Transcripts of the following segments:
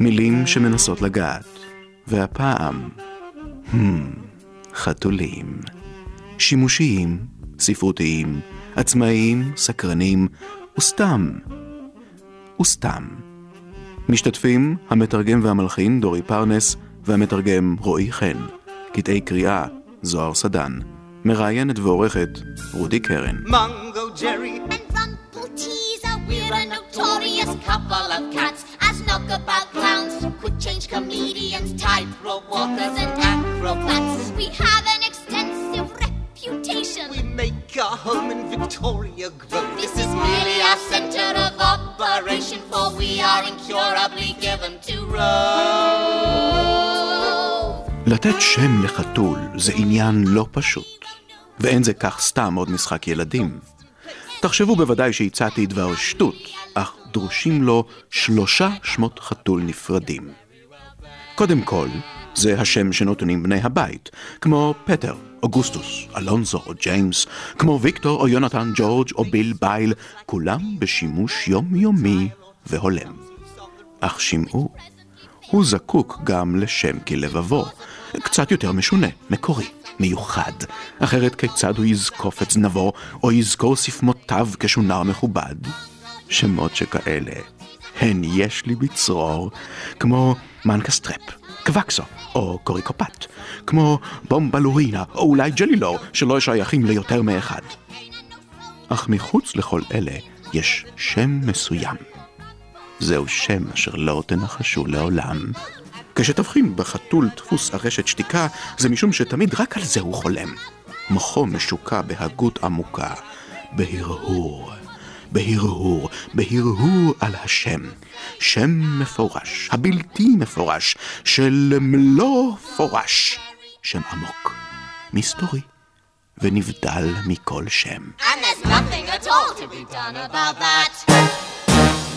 מילים שמנסות לגעת, והפעם, hmm, חתולים. שימושיים, ספרותיים, עצמאיים, סקרנים, וסתם. וסתם. משתתפים המתרגם והמלחין דורי פרנס והמתרגם רועי חן. קטעי קריאה זוהר סדן. מראיינת ועורכת רודי קרן. Mungo Jerry and Rumple Teaser. We're a notorious couple of cats knockabout clowns, quick change comedians, tightrope walkers, and acrobats. We have an extensive reputation. We make our home in Victoria Grove. This is merely our center of operation, for we are incurably given to rove. לתת שם לחתול זה עניין לא פשוט, ואין זה כך סתם עוד משחק ילדים. תחשבו בוודאי שהצעתי דבר שטות, אך דרושים לו שלושה שמות חתול נפרדים. קודם כל, זה השם שנותנים בני הבית, כמו פטר, אוגוסטוס, אלונזו או ג'יימס, כמו ויקטור או יונתן ג'ורג' או ביל בייל, כולם בשימוש יומיומי והולם. אך שמעו, הוא זקוק גם לשם כלבבו, קצת יותר משונה, מקורי, מיוחד. אחרת כיצד הוא יזקוף את זנבו, או יזכור ספמותיו כשונר מכובד? שמות שכאלה, הן יש לי בצרור, כמו מנקסטרפ, קווקסו, או קוריקופט, כמו בומבלורינה, או אולי ג'לילור, שלא שייכים ליותר מאחד. אך מחוץ לכל אלה יש שם מסוים. זהו שם אשר לא תנחשו לעולם. כשתבחין בחתול דפוס ארשת שתיקה, זה משום שתמיד רק על זה הוא חולם. מוחו משוקע בהגות עמוקה, בהרהור, בהרהור, בהרהור על השם. שם מפורש, הבלתי מפורש, של מלוא פורש. שם עמוק, מסתורי, ונבדל מכל שם. And there's nothing at all to be done about that.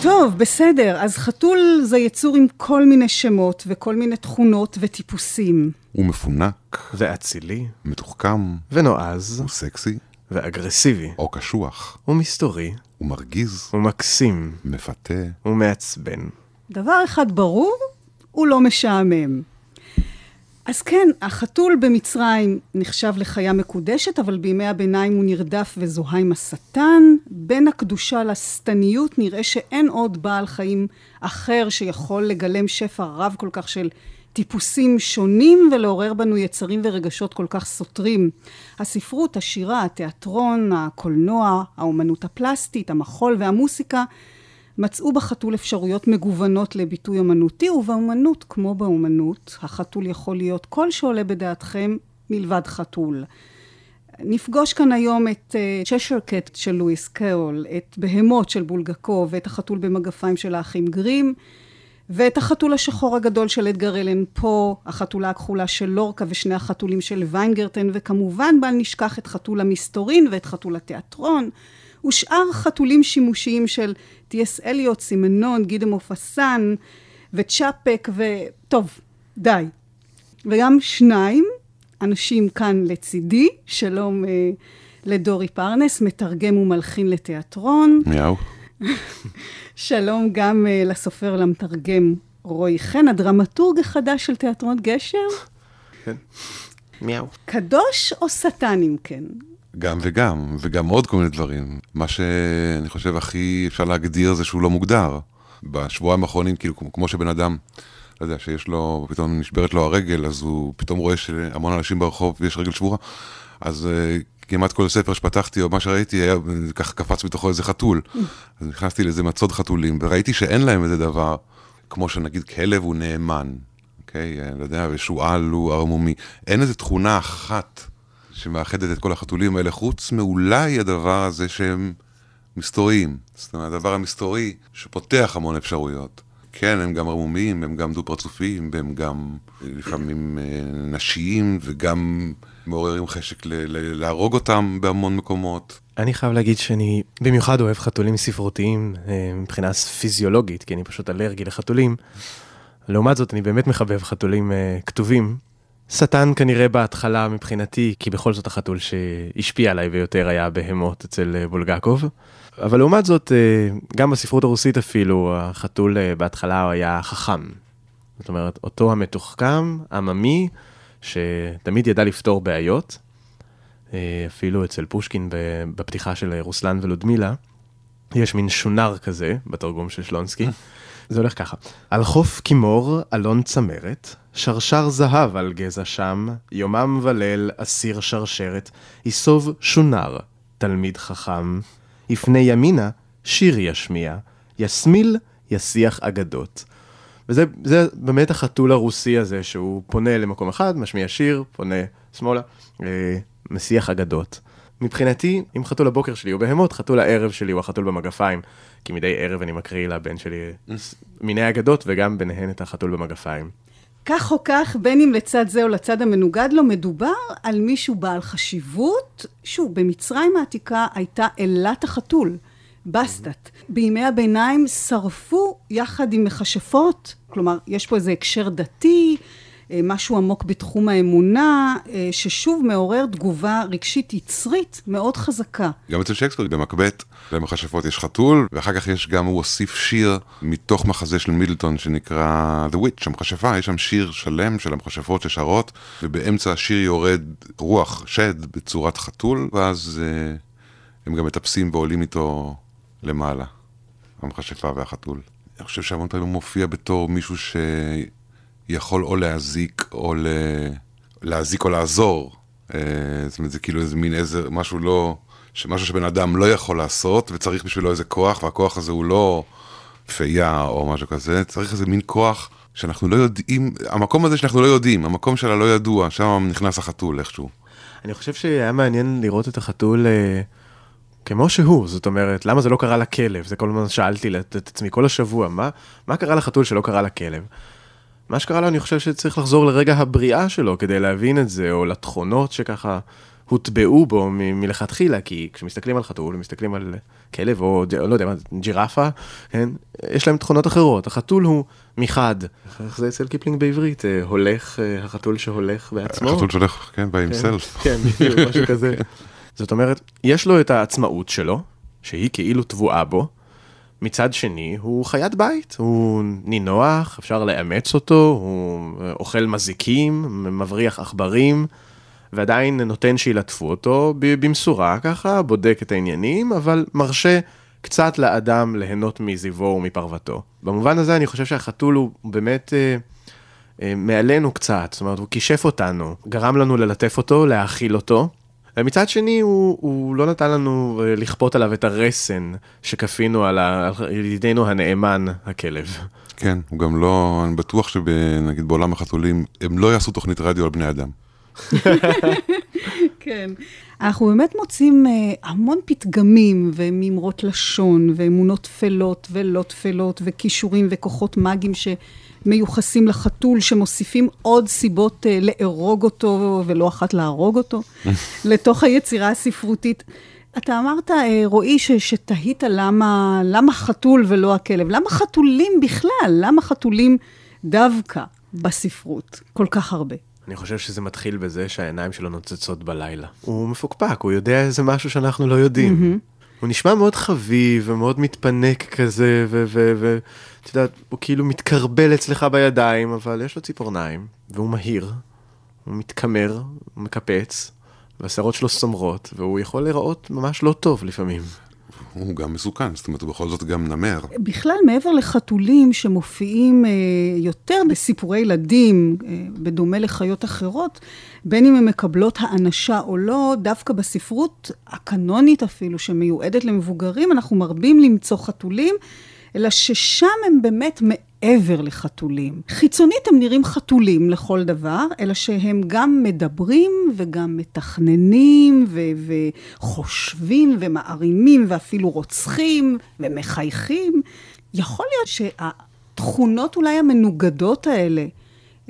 טוב, בסדר. אז חתול זה יצור עם כל מיני שמות וכל מיני תכונות וטיפוסים. הוא מפונק, ואצילי, מתוחכם, ונועז, הוא סקסי, ואגרסיבי, או קשוח, ומסתורי, הוא מרגיז, ומקסים, מפתה, ומעצבן. דבר אחד ברור, הוא לא משעמם. אז כן, החתול במצרים נחשב לחיה מקודשת, אבל בימי הביניים הוא נרדף וזוהה עם השטן. בין הקדושה לשטניות נראה שאין עוד בעל חיים אחר שיכול לגלם שפע רב כל כך של טיפוסים שונים ולעורר בנו יצרים ורגשות כל כך סותרים. הספרות, השירה, התיאטרון, הקולנוע, האומנות הפלסטית, המחול והמוסיקה מצאו בחתול אפשרויות מגוונות לביטוי אמנותי, ובאומנות, כמו באומנות, החתול יכול להיות כל שעולה בדעתכם מלבד חתול. נפגוש כאן היום את צ'שר קט של לואיס קרול, את בהמות של בולגקוב, ואת החתול במגפיים של האחים גרים, ואת החתול השחור הגדול של אדגר אלן פה, החתולה הכחולה של לורקה ושני החתולים של ויינגרטן, וכמובן בל נשכח את חתול המסתורין ואת חתול התיאטרון. ושאר חתולים שימושיים של טי.אס. אליוט, סימנון, גידה מופסן וצ'אפק, וטוב, די. וגם שניים, אנשים כאן לצידי, שלום אה, לדורי פרנס, מתרגם ומלחין לתיאטרון. מיהו. שלום גם אה, לסופר למתרגם רועי חן, הדרמטורג החדש של תיאטרון גשר. כן. מיהו. קדוש או שטן אם כן? גם וגם, וגם עוד כל מיני דברים. מה שאני חושב הכי אפשר להגדיר זה שהוא לא מוגדר. בשבועיים האחרונים, כאילו, כמו, שבן אדם, לא יודע, שיש לו, פתאום נשברת לו הרגל, אז הוא פתאום רואה שהמון אנשים ברחוב ויש רגל שבורה, אז uh, כמעט כל ספר שפתחתי או מה שראיתי, היה, ככה קפץ בתוכו איזה חתול. אז נכנסתי לאיזה מצוד חתולים, וראיתי שאין להם איזה דבר, כמו שנגיד כלב הוא נאמן, אוקיי? אני לא יודע, ושועל הוא ערמומי. אין איזה תכונה אחת. שמאחדת את כל החתולים האלה, חוץ מאולי הדבר הזה שהם מסתוריים. זאת אומרת, הדבר המסתורי שפותח המון אפשרויות. כן, הם גם ערמומיים, הם גם דו-פרצופיים, והם גם לפעמים נשיים, וגם מעוררים חשק להרוג אותם בהמון מקומות. אני חייב להגיד שאני במיוחד אוהב חתולים ספרותיים מבחינה פיזיולוגית, כי אני פשוט אלרגי לחתולים. לעומת זאת, אני באמת מחבב חתולים כתובים, שטן כנראה בהתחלה מבחינתי, כי בכל זאת החתול שהשפיע עליי ויותר היה בהמות אצל בולגקוב. אבל לעומת זאת, גם בספרות הרוסית אפילו, החתול בהתחלה היה חכם. זאת אומרת, אותו המתוחכם, עממי, שתמיד ידע לפתור בעיות. אה, אפילו אצל פושקין בפתיחה של רוסלן ולודמילה, יש מין שונר כזה בתרגום של שלונסקי. זה הולך ככה. על חוף כימור, אלון צמרת, שרשר זהב על גזע שם, יומם וליל, אסיר שרשרת, יסוב שונר, תלמיד חכם. יפנה ימינה, שיר ישמיע, יסמיל, יסיח אגדות. וזה באמת החתול הרוסי הזה, שהוא פונה למקום אחד, משמיע שיר, פונה שמאלה, אה, מסיח אגדות. מבחינתי, אם חתול הבוקר שלי הוא בהמות, חתול הערב שלי הוא החתול במגפיים. כי מדי ערב אני מקריא לבן שלי מיני אגדות, וגם ביניהן את החתול במגפיים. כך או כך, בין אם לצד זה או לצד המנוגד לו, מדובר על מישהו בעל חשיבות. שוב, במצרים העתיקה הייתה אלת החתול, בסטת. בימי הביניים שרפו יחד עם מכשפות, כלומר, יש פה איזה הקשר דתי, אה, משהו עמוק בתחום האמונה, אה, ששוב מעורר תגובה רגשית יצרית מאוד חזקה. גם אצל שייקספיר, במקבט, במכשפות יש חתול, ואחר כך יש גם, הוא הוסיף שיר מתוך מחזה של מידלטון שנקרא The Witch, המכשפה, יש שם שיר שלם של המכשפות ששרות, ובאמצע השיר יורד רוח, שד, בצורת חתול, ואז אה, הם גם מטפסים ועולים איתו למעלה, המכשפה והחתול. אני חושב שהמון פעמים הוא מופיע בתור מישהו ש... יכול או להזיק או ל... להזיק או לעזור. אה, זאת אומרת, זה כאילו איזה מין איזה, משהו לא, משהו שבן אדם לא יכול לעשות, וצריך בשבילו איזה כוח, והכוח הזה הוא לא פייה או משהו כזה, צריך איזה מין כוח שאנחנו לא יודעים, המקום הזה שאנחנו לא יודעים, המקום של הלא ידוע, שם נכנס החתול איכשהו. אני חושב שהיה מעניין לראות את החתול אה, כמו שהוא, זאת אומרת, למה זה לא קרה לכלב? זה כל הזמן שאלתי את עצמי כל השבוע, מה, מה קרה לחתול שלא קרה לכלב? מה שקרה לו, אני חושב שצריך לחזור לרגע הבריאה שלו כדי להבין את זה, או לתכונות שככה הוטבעו בו מ- מלכתחילה, כי כשמסתכלים על חתול, מסתכלים על כלב, או לא יודע מה, ג'ירפה, כן? יש להם תכונות אחרות. החתול הוא מחד, איך זה אצל קיפלינג בעברית? אה, הולך, אה, החתול שהולך בעצמו? החתול שהולך, כן, by himself. כן, בדיוק, משהו כזה. זאת אומרת, יש לו את העצמאות שלו, שהיא כאילו טבועה בו, מצד שני, הוא חיית בית, הוא נינוח, אפשר לאמץ אותו, הוא אוכל מזיקים, מבריח עכברים, ועדיין נותן שילטפו אותו במשורה ככה, בודק את העניינים, אבל מרשה קצת לאדם ליהנות מזיבו ומפרוותו. במובן הזה אני חושב שהחתול הוא באמת אה, אה, מעלינו קצת, זאת אומרת, הוא כישף אותנו, גרם לנו ללטף אותו, להאכיל אותו. ומצד שני, הוא, הוא לא נתן לנו אה, לכפות עליו את הרסן שכפינו על, ה, על ידידנו הנאמן, הכלב. כן, הוא גם לא, אני בטוח שנגיד בעולם החתולים, הם לא יעשו תוכנית רדיו על בני אדם. כן. אנחנו באמת מוצאים uh, המון פתגמים ומימרות לשון ואמונות טפלות ולא טפלות וכישורים וכוחות מאגיים שמיוחסים לחתול, שמוסיפים עוד סיבות uh, לארוג אותו ולא אחת להרוג אותו לתוך היצירה הספרותית. אתה אמרת, אה, רועי, ש, שתהית למה, למה חתול ולא הכלב. למה חתולים בכלל? למה חתולים דווקא בספרות כל כך הרבה? אני חושב שזה מתחיל בזה שהעיניים שלו נוצצות בלילה. הוא מפוקפק, הוא יודע איזה משהו שאנחנו לא יודעים. Mm-hmm. הוא נשמע מאוד חביב ומאוד מתפנק כזה, ואת יודעת, הוא כאילו מתקרבל אצלך בידיים, אבל יש לו ציפורניים, והוא מהיר, הוא מתקמר, הוא מקפץ, והשערות שלו סומרות, והוא יכול להיראות ממש לא טוב לפעמים. הוא גם מסוכן, זאת אומרת, הוא בכל זאת גם נמר. בכלל, מעבר לחתולים שמופיעים אה, יותר בסיפורי ילדים, אה, בדומה לחיות אחרות, בין אם הן מקבלות האנשה או לא, דווקא בספרות הקנונית אפילו, שמיועדת למבוגרים, אנחנו מרבים למצוא חתולים. אלא ששם הם באמת מעבר לחתולים. חיצונית הם נראים חתולים לכל דבר, אלא שהם גם מדברים וגם מתכננים ו- וחושבים ומערימים ואפילו רוצחים ומחייכים. יכול להיות שהתכונות אולי המנוגדות האלה,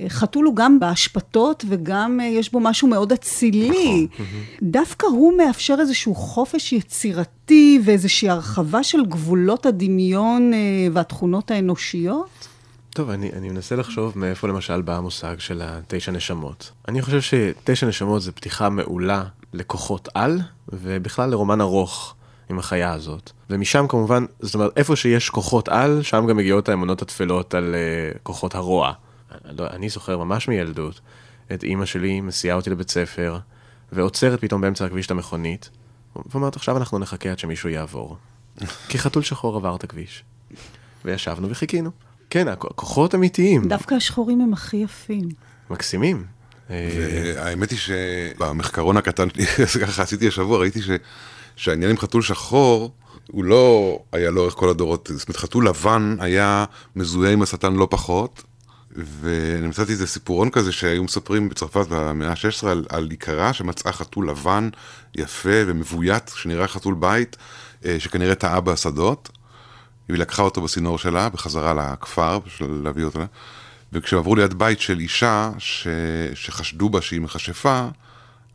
חתול הוא גם באשפתות וגם אה, יש בו משהו מאוד אצילי. נכון. דווקא הוא מאפשר איזשהו חופש יצירתי ואיזושהי הרחבה של גבולות הדמיון אה, והתכונות האנושיות. טוב, אני, אני מנסה לחשוב מאיפה למשל בא המושג של התשע נשמות. אני חושב שתשע נשמות זה פתיחה מעולה לכוחות על, ובכלל לרומן ארוך עם החיה הזאת. ומשם כמובן, זאת אומרת, איפה שיש כוחות על, שם גם מגיעות האמונות התפלות על uh, כוחות הרוע. לא, אני זוכר ממש מילדות, את אימא שלי מסיעה אותי לבית ספר, ועוצרת פתאום באמצע הכביש את המכונית, ואומרת, עכשיו אנחנו נחכה עד שמישהו יעבור. כי חתול שחור עבר את הכביש. וישבנו וחיכינו. כן, הכ- כוחות אמיתיים, דווקא השחורים הם הכי יפים. מקסימים. אה, והאמת היא שבמחקרון הקטן שלי, ככה עשיתי השבוע, ראיתי ש, שהעניין עם חתול שחור, הוא לא היה לאורך כל הדורות, זאת אומרת חתול לבן היה מזוהה עם השטן לא פחות, ואני מצאתי איזה סיפורון כזה שהיו מספרים בצרפת במאה ה-16 על, על עיקרה שמצאה חתול לבן, יפה ומבוית, שנראה חתול בית, אה, שכנראה טעה בשדות. היא לקחה אותו בסינור שלה בחזרה לכפר בשביל להביא אותו. וכשהם עברו ליד בית של אישה ש... שחשדו בה שהיא מכשפה,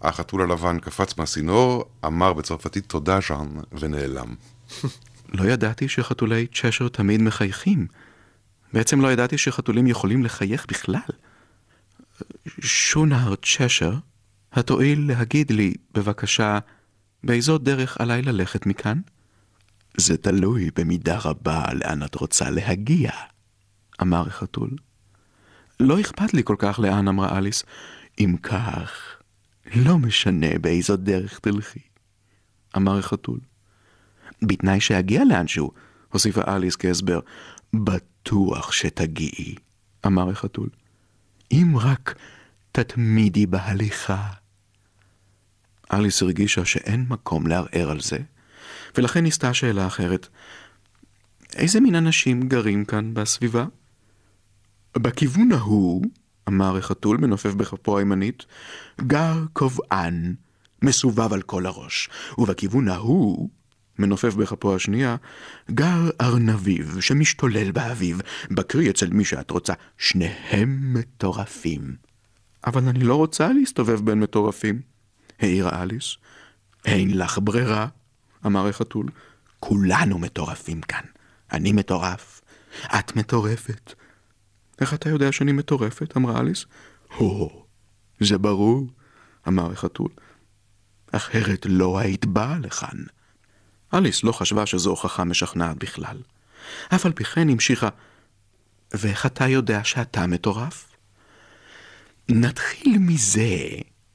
החתול הלבן קפץ מהסינור, אמר בצרפתית תודה ז'אן ונעלם. לא ידעתי שחתולי צ'שר תמיד מחייכים. בעצם לא ידעתי שחתולים יכולים לחייך בכלל. שונר צ'שר, התואיל להגיד לי, בבקשה, באיזו דרך עליי ללכת מכאן? זה תלוי במידה רבה לאן את רוצה להגיע, אמר החתול. לא אכפת לי כל כך לאן, אמרה אליס. אם כך, לא משנה באיזו דרך תלכי, אמר החתול. בתנאי שאגיע לאנשהו, הוסיפה אליס כהסבר. בטוח שתגיעי, אמר החתול. אם רק תתמידי בהליכה. אליס הרגישה שאין מקום לערער על זה, ולכן ניסתה שאלה אחרת. איזה מין אנשים גרים כאן בסביבה? בכיוון ההוא, אמר החתול מנופף בכפו הימנית, גר קובען, מסובב על כל הראש, ובכיוון ההוא, מנופף בכפו השנייה, גר ארנביב שמשתולל באביב, בקרי אצל מי שאת רוצה, שניהם מטורפים. אבל אני לא רוצה להסתובב בין מטורפים, העירה אליס. אין לך ברירה, אמר החתול. כולנו מטורפים כאן. אני מטורף, את מטורפת. איך אתה יודע שאני מטורפת? אמרה אליס. הו, זה ברור, אמר החתול. אחרת לא היית באה לכאן. אליס לא חשבה שזו הוכחה משכנעת בכלל. אף על פי כן המשיכה, ואיך אתה יודע שאתה מטורף? נתחיל מזה,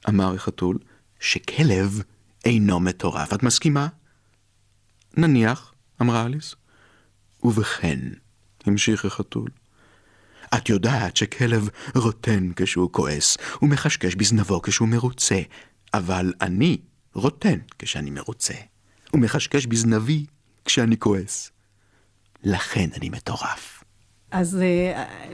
אמר החתול, שכלב אינו מטורף. את מסכימה? נניח, אמרה אליס. ובכן, המשיך החתול, את יודעת שכלב רוטן כשהוא כועס, ומחשקש בזנבו כשהוא מרוצה, אבל אני רוטן כשאני מרוצה, ומחשקש בזנבי כשאני כועס. לכן אני מטורף. אז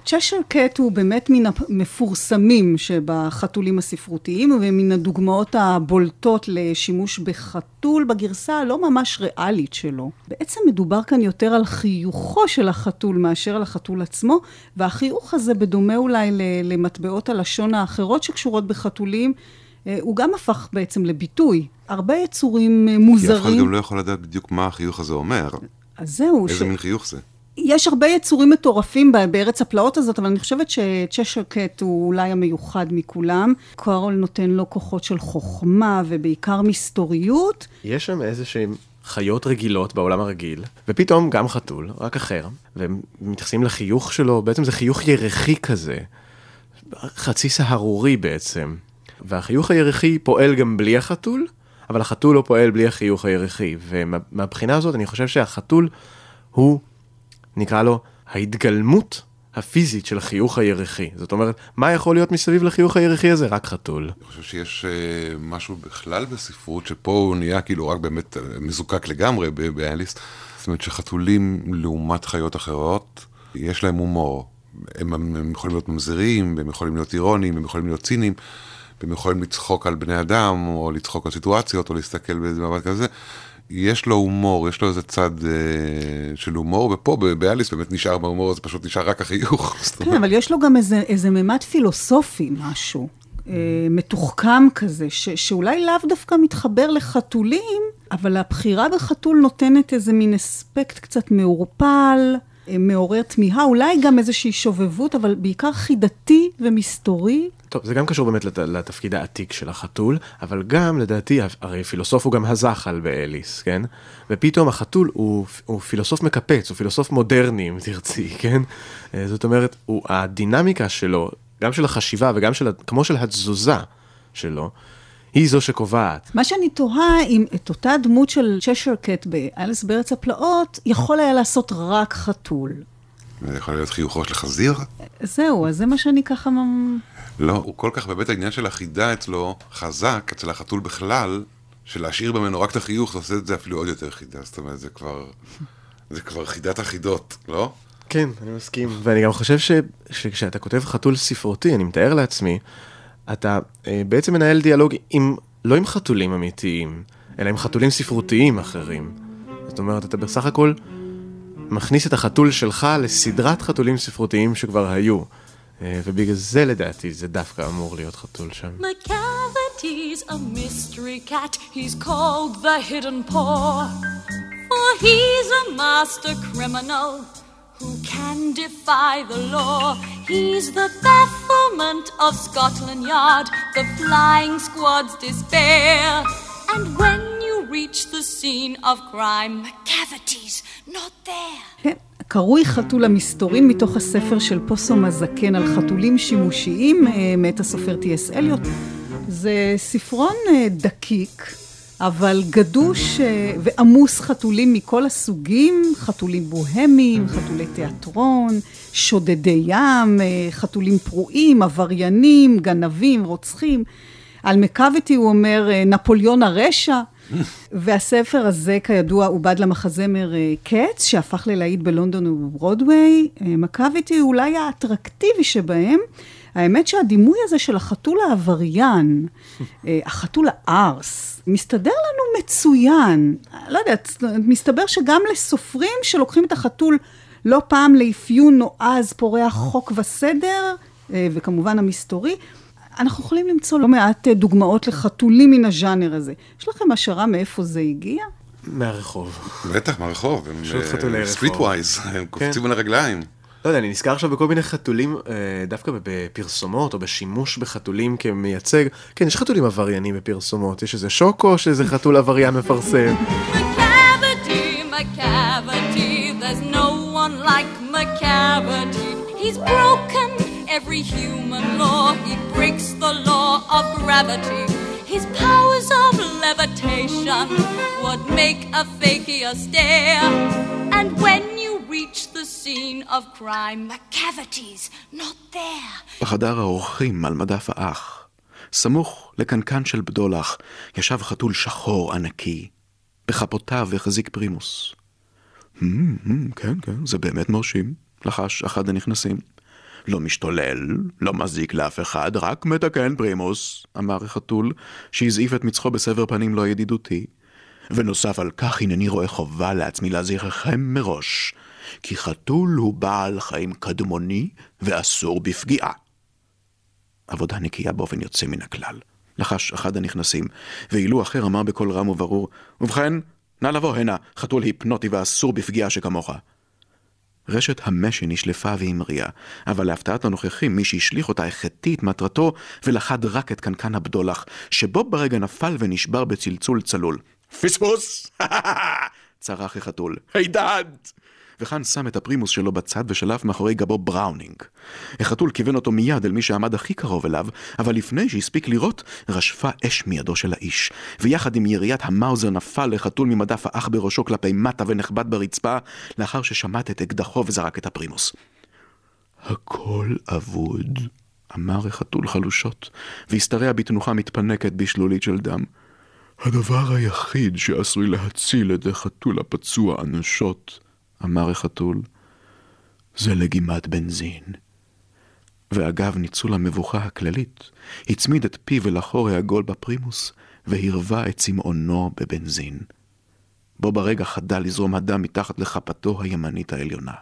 צ'שר קט הוא באמת מן המפורסמים שבחתולים הספרותיים, ומן הדוגמאות הבולטות לשימוש בחתול בגרסה הלא ממש ריאלית שלו. בעצם מדובר כאן יותר על חיוכו של החתול מאשר על החתול עצמו, והחיוך הזה, בדומה אולי למטבעות הלשון האחרות שקשורות בחתולים, הוא גם הפך בעצם לביטוי. הרבה יצורים מוזרים. כי אף אחד גם לא יכול לדעת בדיוק מה החיוך הזה אומר. אז זהו. איזה ש... מין חיוך זה? יש הרבה יצורים מטורפים בארץ הפלאות הזאת, אבל אני חושבת שצ'שר קט הוא אולי המיוחד מכולם. קוארול נותן לו כוחות של חוכמה ובעיקר מסתוריות. יש שם איזה שהם חיות רגילות בעולם הרגיל, ופתאום גם חתול, רק אחר, והם מתייחסים לחיוך שלו, בעצם זה חיוך ירחי כזה, חצי סהרורי בעצם. והחיוך הירחי פועל גם בלי החתול, אבל החתול לא פועל בלי החיוך הירחי. ומהבחינה הזאת אני חושב שהחתול הוא... נקרא לו ההתגלמות הפיזית של החיוך הירחי. זאת אומרת, מה יכול להיות מסביב לחיוך הירחי הזה? רק חתול. אני חושב שיש uh, משהו בכלל בספרות, שפה הוא נהיה כאילו רק באמת מזוקק לגמרי באליס. זאת אומרת שחתולים לעומת חיות אחרות, יש להם הומור. הם, הם יכולים להיות ממזרים, הם יכולים להיות אירונים, הם יכולים להיות ציניים, הם יכולים לצחוק על בני אדם, או לצחוק על סיטואציות, או להסתכל באיזה מבט כזה. יש לו הומור, יש לו איזה צד אה, של הומור, ופה באליס באמת נשאר בהומור, זה פשוט נשאר רק החיוך. כן, אבל יש לו גם איזה, איזה ממד פילוסופי, משהו, אה, מתוחכם כזה, ש, שאולי לאו דווקא מתחבר לחתולים, אבל הבחירה בחתול נותנת איזה מין אספקט קצת מעורפל, אה, מעורר תמיהה, אולי גם איזושהי שובבות, אבל בעיקר חידתי ומסתורי. טוב, זה גם קשור באמת לת, לתפקיד העתיק של החתול, אבל גם, לדעתי, הרי פילוסוף הוא גם הזחל באליס, כן? ופתאום החתול הוא, הוא פילוסוף מקפץ, הוא פילוסוף מודרני, אם תרצי, כן? אה, זאת אומרת, הוא, הדינמיקה שלו, גם של החשיבה וגם של, כמו של התזוזה שלו, היא זו שקובעת. מה שאני תוהה, אם את אותה דמות של צ'שר קט באליס בארץ הפלאות, יכול היה לעשות רק חתול. זה יכול להיות חיוכו של חזיר? זהו, אז זה מה שאני ככה... לא, הוא כל כך באמת העניין של החידה אצלו חזק, אצל החתול בכלל, שלהשאיר ממנו רק את החיוך, זה עושה את זה אפילו עוד יותר חידה. זאת אומרת, זה כבר, זה כבר חידת החידות, לא? כן, אני מסכים. ואני גם חושב ש, שכשאתה כותב חתול ספרותי, אני מתאר לעצמי, אתה אה, בעצם מנהל דיאלוג עם, לא עם חתולים אמיתיים, אלא עם חתולים ספרותיים אחרים. זאת אומרת, אתה בסך הכל מכניס את החתול שלך לסדרת חתולים ספרותיים שכבר היו. אה, ובגלל זה לדעתי זה דווקא אמור להיות חתול שם. McCavity's a mystery cat, he's called the hidden paw. For he's a master criminal who can defy the law. He's the bafflement of Scotland Yard, the flying squad's despair. And when reach the scene of crime, McCavity's not there. כן, קרוי חתול המסתורין מתוך הספר של פוסום הזקן על חתולים שימושיים אה, מאת הסופר טי.אס. אליוט. זה ספרון אה, דקיק, אבל גדוש אה, ועמוס חתולים מכל הסוגים, חתולים בוהמיים, חתולי תיאטרון, שודדי ים, חתולים פרועים, עבריינים, גנבים, רוצחים. על מקוויטי הוא אומר נפוליאון הרשע. והספר הזה, כידוע, עובד למחזמר אה, קץ, שהפך ללהיט בלונדון וברודוויי. אה, מקוויטי הוא אולי האטרקטיבי שבהם. האמת שהדימוי הזה של החתול העבריין, אה, החתול הארס, מסתדר לנו מצוין. לא יודעת, מסתבר שגם לסופרים שלוקחים את החתול לא פעם לאפיון נועז, פורע חוק וסדר, וכמובן המסתורי, אנחנו יכולים למצוא לא מעט אה, דוגמאות לחתולים מן הז'אנר הזה. יש לכם השערה מאיפה זה הגיע? מהרחוב. בטח, מהרחוב. פשוט אה, חתולי רחוב. street wise, הם כן. קופצים על הרגליים. לא יודע, אני נזכר עכשיו בכל מיני חתולים, אה, דווקא בפרסומות או בשימוש בחתולים כמייצג. כן, יש חתולים עבריינים בפרסומות, יש איזה שוקו שאיזה חתול עבריין מפרסם. He's broken every human law. He breaks the law of gravity. His powers of levitation would make a fakir stare. And when you reach the scene of crime, the cavity's not there. בחדר האורחים על מדף האח, סמוך לקנקן של בדולח, ישב חתול שחור ענקי. בכפותיו החזיק פרימוס. Hmm, hmm, כן, כן, זה באמת מרשים, לחש אחד הנכנסים. לא משתולל, לא מזיק לאף אחד, רק מתקן פרימוס, אמר החתול, שהזעיף את מצחו בסבר פנים לא ידידותי. ונוסף על כך הנני רואה חובה לעצמי להזהירכם מראש, כי חתול הוא בעל חיים קדמוני ואסור בפגיעה. עבודה נקייה באופן יוצא מן הכלל. לחש אחד הנכנסים, ואילו אחר אמר בקול רם וברור, ובכן, נא לבוא הנה, חתול היפנוטי ואסור בפגיעה שכמוך. רשת המשי נשלפה והמריאה, אבל להפתעת הנוכחים, מי שהשליך אותה החטיא את מטרתו ולכד רק את קנקן הבדולח, שבו-ברגע נפל ונשבר בצלצול צלול. פספוס! צרח החתול. הידד! וכאן שם את הפרימוס שלו בצד ושלף מאחורי גבו בראונינג. החתול כיוון אותו מיד אל מי שעמד הכי קרוב אליו, אבל לפני שהספיק לראות, רשפה אש מידו של האיש, ויחד עם יריית המאוזר נפל לחתול ממדף האח בראשו כלפי מטה ונחבט ברצפה, לאחר ששמט את אקדחו וזרק את הפרימוס. הכל אבוד, אמר החתול חלושות, והשתרע בתנוחה מתפנקת בשלולית של דם. הדבר היחיד שעשוי להציל את החתול הפצוע אנושות אמר החתול, זו לגימת בנזין. ואגב ניצול המבוכה הכללית, הצמיד את פיו אל החור העגול בפרימוס, והרווה את צימאונו בבנזין. בו ברגע חדל לזרום הדם מתחת לכפתו הימנית העליונה.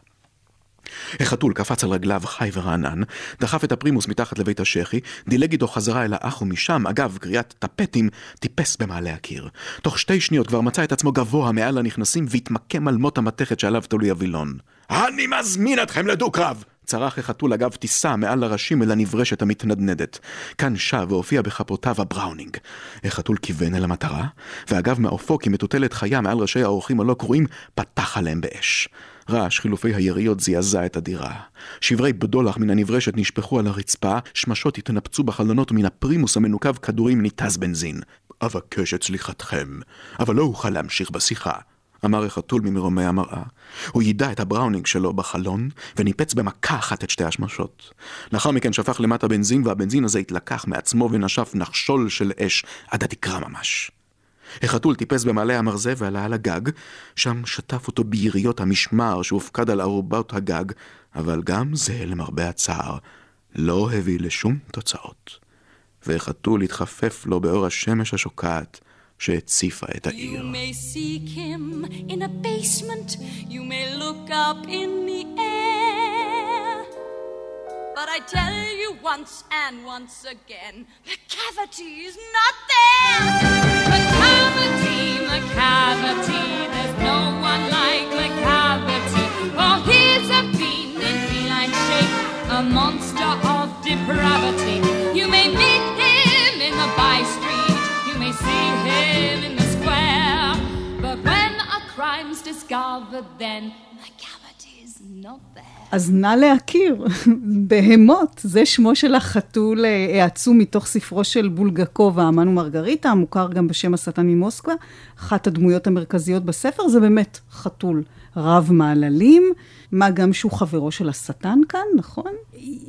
החתול קפץ על רגליו חי ורענן, דחף את הפרימוס מתחת לבית השחי, דילג איתו חזרה אל האח ומשם, אגב קריעת טפטים, טיפס במעלה הקיר. תוך שתי שניות כבר מצא את עצמו גבוה מעל הנכנסים והתמקם על מוט המתכת שעליו תלוי הווילון. אני מזמין אתכם לדו-קרב! צרח החתול אגב טיסה מעל לראשים אל הנברשת המתנדנדת. כאן שב והופיע בכפותיו הבראונינג. החתול כיוון אל המטרה, ואגב מעופו כי מטוטלת חיה מעל ראשי האורחים הלא קרואים, פתח עליהם באש. רעש חילופי היריות זעזע את הדירה. שברי בדולח מן הנברשת נשפכו על הרצפה, שמשות התנפצו בחלונות ומן הפרימוס המנוקב כדורים ניתז בנזין. אבקש את סליחתכם, אבל לא אוכל להמשיך בשיחה. אמר החתול ממרומי המראה. הוא יידע את הבראונינג שלו בחלון, וניפץ במכה אחת את שתי השמשות. לאחר מכן שפך למטה בנזין, והבנזין הזה התלקח מעצמו ונשף נחשול של אש עד התקרה ממש. החתול טיפס במעלה המרזה ועלה על הגג, שם שטף אותו ביריות המשמר שהופקד על ארובות הגג, אבל גם זה, למרבה הצער, לא הביא לשום תוצאות. והחתול התחפף לו באור השמש השוקעת, שהציפה את You העיר. may seek him in a basement, you may look up in the air. But I tell you once and once again, the cavity's not there. McCavity, McCavity, there's no one like McCavity. For he's a fiend in feline shape, a monster of depravity. You may meet him in the by street, you may Him in the square. But when a crime's discovered, then McCavity's not there. אז נא להכיר, בהמות, זה שמו של החתול אה, העצום מתוך ספרו של בולגקוב, האמן ומרגריטה, המוכר גם בשם השטן ממוסקבה. אחת הדמויות המרכזיות בספר זה באמת חתול רב מעללים, מה גם שהוא חברו של השטן כאן, נכון?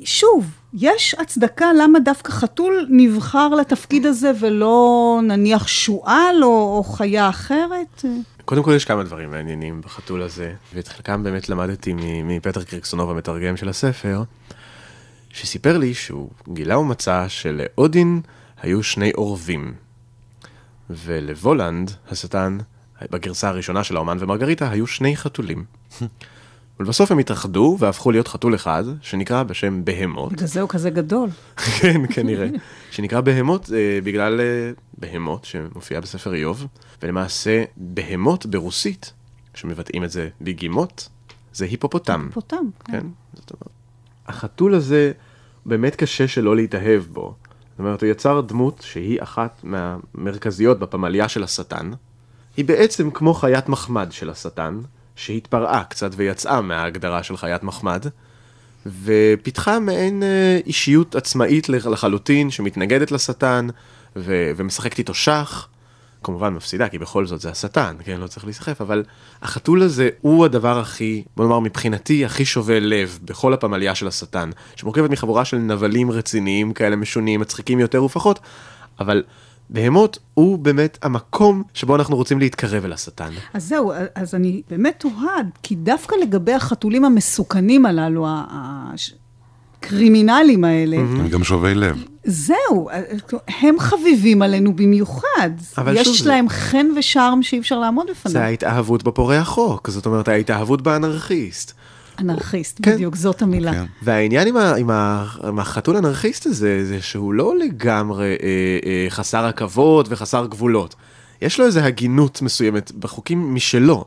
שוב, יש הצדקה למה דווקא חתול נבחר לתפקיד הזה ולא נניח שועל או, או חיה אחרת. קודם כל יש כמה דברים מעניינים בחתול הזה, ואת חלקם באמת למדתי מפטר קריקסונוב המתרגם של הספר, שסיפר לי שהוא גילה ומצא שלאודין היו שני אורבים, ולוולנד, השטן, בגרסה הראשונה של האומן ומרגריטה, היו שני חתולים. ולבסוף הם התאחדו והפכו להיות חתול אחד, שנקרא בשם בהמות. בגלל זה הוא כזה גדול. כן, כנראה. שנקרא בהמות אה, בגלל אה, בהמות שמופיעה בספר איוב, ולמעשה בהמות ברוסית, שמבטאים את זה בגימות, זה היפופוטם. פותם. כן, זאת אומרת. החתול הזה, באמת קשה שלא להתאהב בו. זאת אומרת, הוא יצר דמות שהיא אחת מהמרכזיות בפמליה של השטן. היא בעצם כמו חיית מחמד של השטן, שהתפרעה קצת ויצאה מההגדרה של חיית מחמד, ופיתחה מעין אה, אישיות עצמאית לח- לחלוטין, שמתנגדת לשטן, ו- ומשחקת איתו שח. כמובן מפסידה, כי בכל זאת זה השטן, כן, לא צריך להיסחף, אבל החתול הזה הוא הדבר הכי, בוא נאמר מבחינתי, הכי שובה לב בכל הפמליה של השטן, שמורכבת מחבורה של נבלים רציניים כאלה משונים, מצחיקים יותר ופחות, אבל בהמות הוא באמת המקום שבו אנחנו רוצים להתקרב אל השטן. אז זהו, אז אני באמת תוהה, כי דווקא לגבי החתולים המסוכנים הללו, הקרימינלים האלה, הם גם שובי לב. זהו, הם חביבים עלינו במיוחד. אבל יש שוב, זה- להם חן ושרם שאי אפשר לעמוד זה בפניו. ההתאהבות בפורע החוק, זאת אומרת ההתאהבות באנרכיסט. אנרכיסט, כן. בדיוק, זאת המילה. כן. והעניין עם, ה, עם, ה, עם החתול אנרכיסט הזה, זה שהוא לא לגמרי אה, אה, חסר עכבות וחסר גבולות. יש לו איזו הגינות מסוימת בחוקים משלו.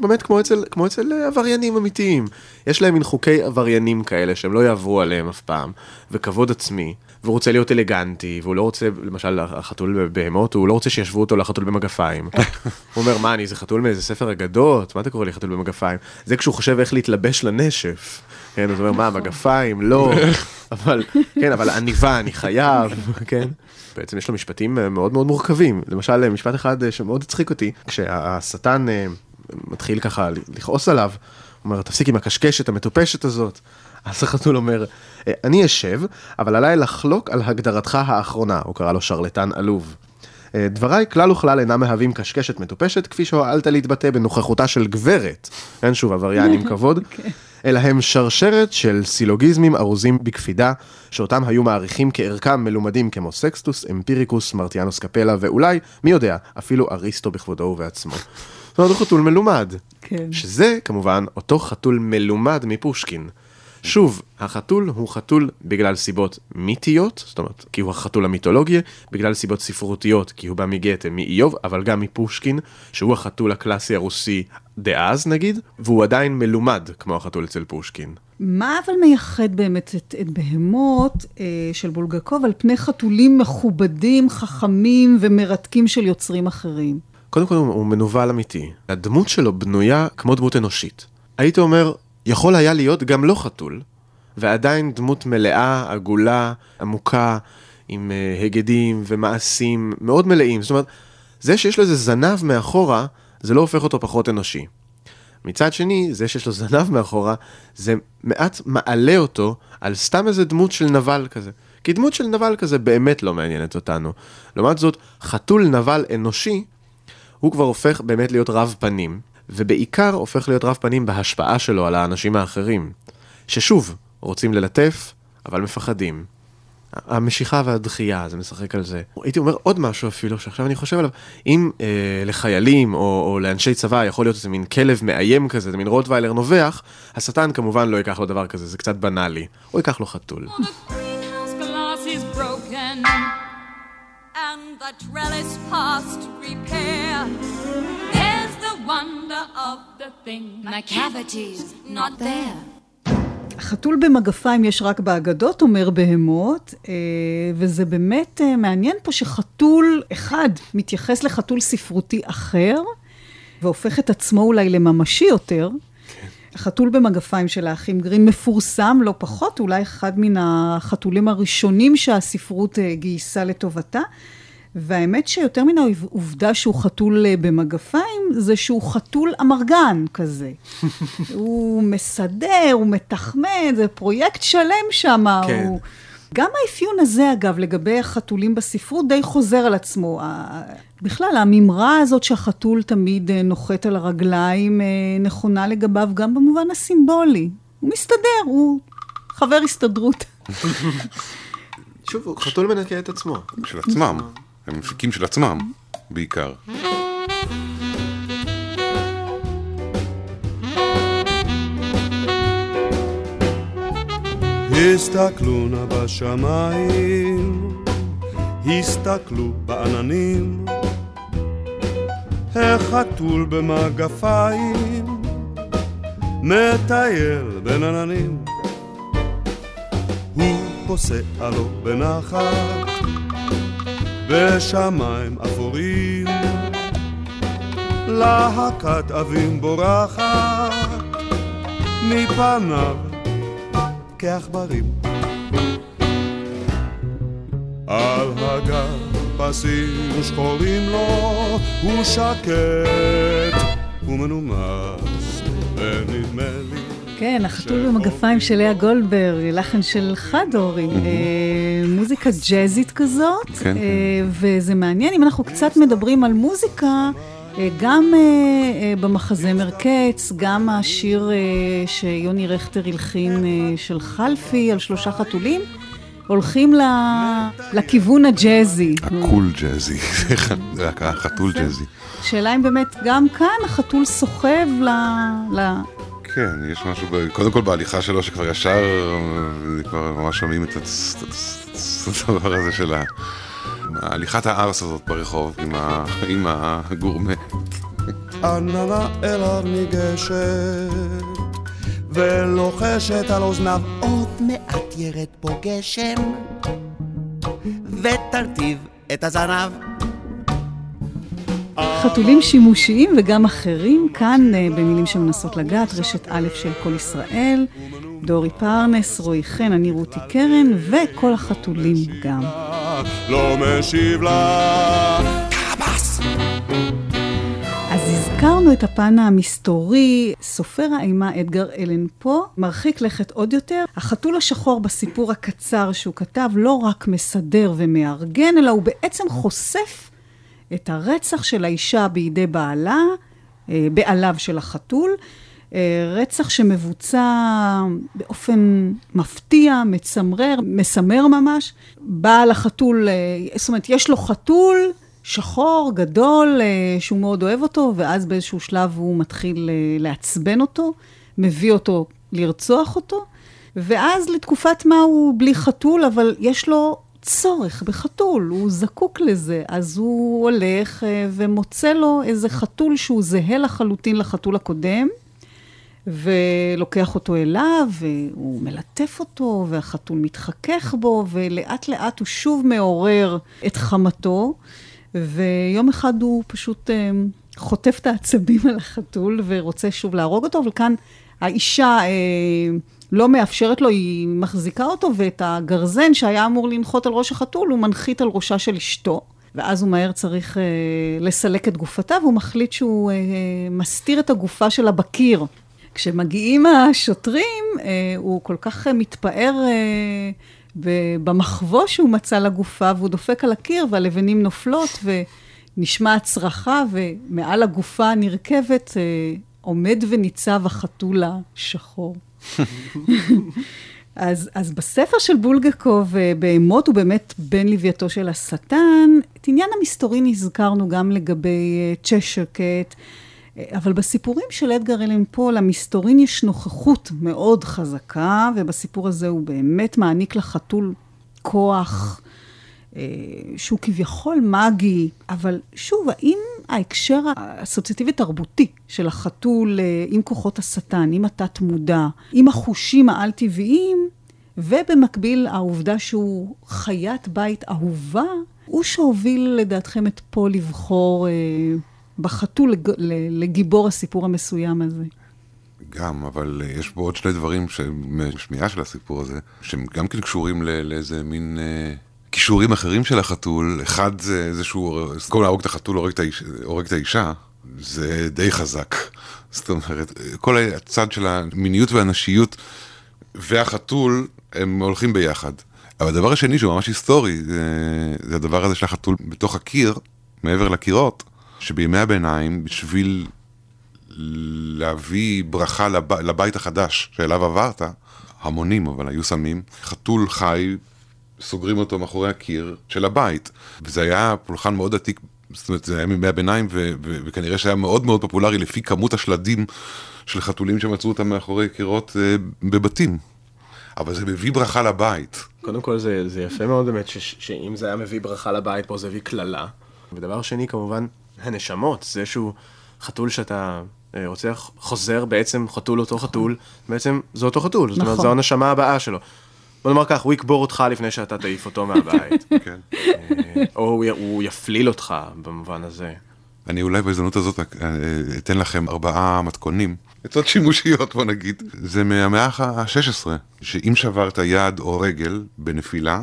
באמת כמו אצל, כמו אצל עבריינים אמיתיים. יש להם מין חוקי עבריינים כאלה שהם לא יעברו עליהם אף פעם, וכבוד עצמי, והוא רוצה להיות אלגנטי, והוא לא רוצה, למשל החתול בהמות, הוא לא רוצה שישבו אותו לחתול במגפיים. הוא אומר, מה, אני איזה חתול מאיזה ספר אגדות? מה אתה קורא לי חתול במגפיים? זה כשהוא חושב איך להתלבש לנשף. כן, אז הוא אומר, מה, מגפיים? לא. אבל, כן, אבל עניבה אני חייב, כן. בעצם יש לו משפטים אה, מאוד מאוד מורכבים. למשל, אה, משפט אחד אה, שמאוד הצחיק אותי, כשהשטן מתחיל ככה לכעוס עליו, הוא אומר, תפסיק עם הקשקשת המטופשת הזאת. אז החתול אומר, "אה, אני אשב, אבל עליי לחלוק על הגדרתך האחרונה, הוא קרא לו שרלטן עלוב. אה, דבריי כלל וכלל אינם מהווים קשקשת מטופשת, כפי שהואלת להתבטא בנוכחותה של גברת, אין שוב עבריין עם כבוד, אלא הם שרשרת של סילוגיזמים ארוזים בקפידה, שאותם היו מעריכים כערכם מלומדים כמו סקסטוס, אמפיריקוס, מרטיאנוס קפלה, ואולי, מי יודע, אפילו אריסטו בכבודו ובעצמו. זאת אומרת, הוא חתול מלומד. כן. שזה, כמובן, אותו חתול מלומד מפושקין. שוב, החתול הוא חתול בגלל סיבות מיתיות, זאת אומרת, כי הוא החתול המיתולוגי, בגלל סיבות ספרותיות, כי הוא בא מגתה, מאיוב, אבל גם מפושקין, שהוא החתול הקלאסי הרוסי דאז נגיד, והוא עדיין מלומד כמו החתול אצל פושקין. מה אבל מייחד באמת את, את בהמות אה, של בולגקוב על פני חתולים מכובדים, חכמים ומרתקים של יוצרים אחרים? קודם כל הוא מנוול אמיתי. הדמות שלו בנויה כמו דמות אנושית. הייתי אומר, יכול היה להיות גם לא חתול, ועדיין דמות מלאה, עגולה, עמוקה, עם uh, הגדים ומעשים מאוד מלאים. זאת אומרת, זה שיש לו איזה זנב מאחורה, זה לא הופך אותו פחות אנושי. מצד שני, זה שיש לו זנב מאחורה, זה מעט מעלה אותו על סתם איזה דמות של נבל כזה. כי דמות של נבל כזה באמת לא מעניינת אותנו. לעומת זאת, חתול נבל אנושי, הוא כבר הופך באמת להיות רב פנים, ובעיקר הופך להיות רב פנים בהשפעה שלו על האנשים האחרים, ששוב, רוצים ללטף, אבל מפחדים. המשיכה והדחייה, זה משחק על זה. הייתי אומר עוד משהו אפילו, שעכשיו אני חושב עליו, אם אה, לחיילים או, או לאנשי צבא יכול להיות איזה מין כלב מאיים כזה, זה מין רוטוויילר נובח, השטן כמובן לא ייקח לו דבר כזה, זה קצת בנאלי. הוא ייקח לו חתול. The trellis past repair. There's the wonder of the thing. My cavity's not there. החתול במגפיים יש רק באגדות, אומר בהמות, אה, וזה באמת אה, מעניין פה שחתול אחד מתייחס לחתול ספרותי אחר, והופך את עצמו אולי לממשי יותר. החתול במגפיים של האחים גרין מפורסם לא פחות, אולי אחד מן החתולים הראשונים שהספרות אה, גייסה לטובתה. והאמת שיותר מן העובדה שהוא חתול אה, במגפיים, זה שהוא חתול אמרגן כזה. הוא מסדר, הוא מתחמן, זה פרויקט שלם שם. כן. הוא... גם האפיון הזה, אגב, לגבי החתולים בספרות, די חוזר על עצמו. בכלל, המימרה הזאת שהחתול תמיד אה, נוחת על הרגליים, אה, נכונה לגביו גם במובן הסימבולי. הוא מסתדר, הוא חבר הסתדרות. שוב, חתול מנקה את עצמו. של עצמם, הם מפיקים של עצמם, בעיקר. הסתכלו נא בשמיים, הסתכלו בעננים, החתול במגפיים, מטייל בין עננים. הוא פוסע לו בנחת, בשמיים אפורים, להקת אבים בורחת, מפניו כעכברים. על הגב פסים שחורים לו, הוא שקט ומנומס, ונדמה לי כן, החתול במגפיים של לאה גולדברג, לחן של חד-הורי, אה, מוזיקה ג'אזית כזאת, כן, אה, וזה מעניין, אם אנחנו קצת מדברים על מוזיקה, אה, גם במחזמר קץ, גם השיר שיוני רכטר הלחין של חלפי על שלושה חתולים, הולכים ל- לכיוון הג'אזי. הקול ג'אזי, החתול ג'אזי. שאלה אם באמת גם כאן החתול סוחב ל... כן, יש משהו, קודם כל בהליכה שלו שכבר ישר, כבר ממש שומעים את הדבר הזה של. הליכת הארס הזאת ברחוב עם ה- עם הגורמה. עננה אליו ניגשת, ולוחשת על אוזניו עוד מעט ירד פה גשם, ותרטיב את הזנב. חתולים שימושיים וגם אחרים, כאן אה, במילים שמנסות לגעת, רשת א' של כל ישראל, דורי פרנס, רועי חן, אני רותי קרן, וכל החתולים גם. לא משיב לה אז הזכרנו את הפן המסתורי, סופר האימה אדגר אלן פה, מרחיק לכת עוד יותר. החתול השחור בסיפור הקצר שהוא כתב לא רק מסדר ומארגן, אלא הוא בעצם חושף את הרצח של האישה בידי בעלה, אה, בעליו של החתול. אה, רצח שמבוצע באופן מפתיע, מצמרר, מסמר ממש. בעל החתול, אה, זאת אומרת, יש לו חתול שחור, גדול, שהוא מאוד אוהב אותו, ואז באיזשהו שלב הוא מתחיל לעצבן אותו, מביא אותו לרצוח אותו, ואז לתקופת מה הוא בלי חתול, אבל יש לו צורך בחתול, הוא זקוק לזה, אז הוא הולך אה, ומוצא לו איזה חתול שהוא זהה לחלוטין לחתול הקודם, ולוקח אותו אליו, והוא מלטף אותו, והחתול מתחכך בו, ולאט לאט הוא שוב מעורר את חמתו, ויום אחד הוא פשוט אה, חוטף את העצבים על החתול ורוצה שוב להרוג אותו, אבל כאן האישה אה, לא מאפשרת לו, היא מחזיקה אותו, ואת הגרזן שהיה אמור לנחות על ראש החתול, הוא מנחית על ראשה של אשתו. ואז הוא מהר צריך אה, לסלק את גופתה, והוא מחליט שהוא אה, מסתיר את הגופה שלה בקיר. כשמגיעים השוטרים, אה, הוא כל כך אה, מתפאר אה, במחבוא שהוא מצא לגופה, והוא דופק על הקיר, והלבנים נופלות, ונשמעת צרחה, ומעל הגופה הנרכבת אה, עומד וניצב החתול השחור. אז, אז בספר של בולגקוב, אה, בהמות הוא באמת בן לווייתו של השטן. את עניין המסתורין הזכרנו גם לגבי אה, צ'שר קט, אה, אבל בסיפורים של אדגר אלן פול, המסתורין יש נוכחות מאוד חזקה, ובסיפור הזה הוא באמת מעניק לחתול כוח. שהוא כביכול מגי, אבל שוב, האם ההקשר האסוציאטיבי-תרבותי של החתול אה, עם כוחות השטן, עם התת-מודע, עם החושים העל-טבעיים, ובמקביל העובדה שהוא חיית בית אהובה, הוא שהוביל לדעתכם את פול לבחור אה, בחתול לג, לגיבור הסיפור המסוים הזה. גם, אבל יש בו עוד שני דברים משמיעה של הסיפור הזה, שהם גם כן קשורים לאיזה מין... אה... כישורים אחרים של החתול, אחד זה זה שהוא, במקום להרוג את החתול הורג את, האישה, זה די חזק. זאת אומרת, כל הצד של המיניות והנשיות והחתול, הם הולכים ביחד. אבל הדבר השני שהוא ממש היסטורי, זה, זה הדבר הזה של החתול בתוך הקיר, מעבר לקירות, שבימי הביניים, בשביל להביא ברכה לב, לבית החדש שאליו עברת, המונים אבל היו שמים, חתול חי סוגרים אותו מאחורי הקיר של הבית. וזה היה פולחן מאוד עתיק, זאת אומרת, זה היה מימי הביניים, ו- ו- וכנראה שהיה מאוד מאוד פופולרי לפי כמות השלדים של חתולים שמצאו אותם מאחורי קירות אה, בבתים. אבל זה מביא ברכה לבית. קודם כל זה, זה יפה מאוד באמת, ש- שאם זה היה מביא ברכה לבית, פה זה הביא קללה. ודבר שני, כמובן, הנשמות, זה שהוא חתול שאתה אה, רוצח, חוזר בעצם חתול אותו חתול, בעצם זה אותו חתול, זאת אומרת, נכון. זו הנשמה הבאה שלו. בוא נאמר כך, הוא יקבור אותך לפני שאתה תעיף אותו מהבית. כן. אה, או הוא יפליל אותך במובן הזה. אני אולי בהזדמנות הזאת אה, אתן לכם ארבעה מתכונים, עצות שימושיות בוא נגיד. זה מהמאה ה-16, שאם שברת יד או רגל בנפילה,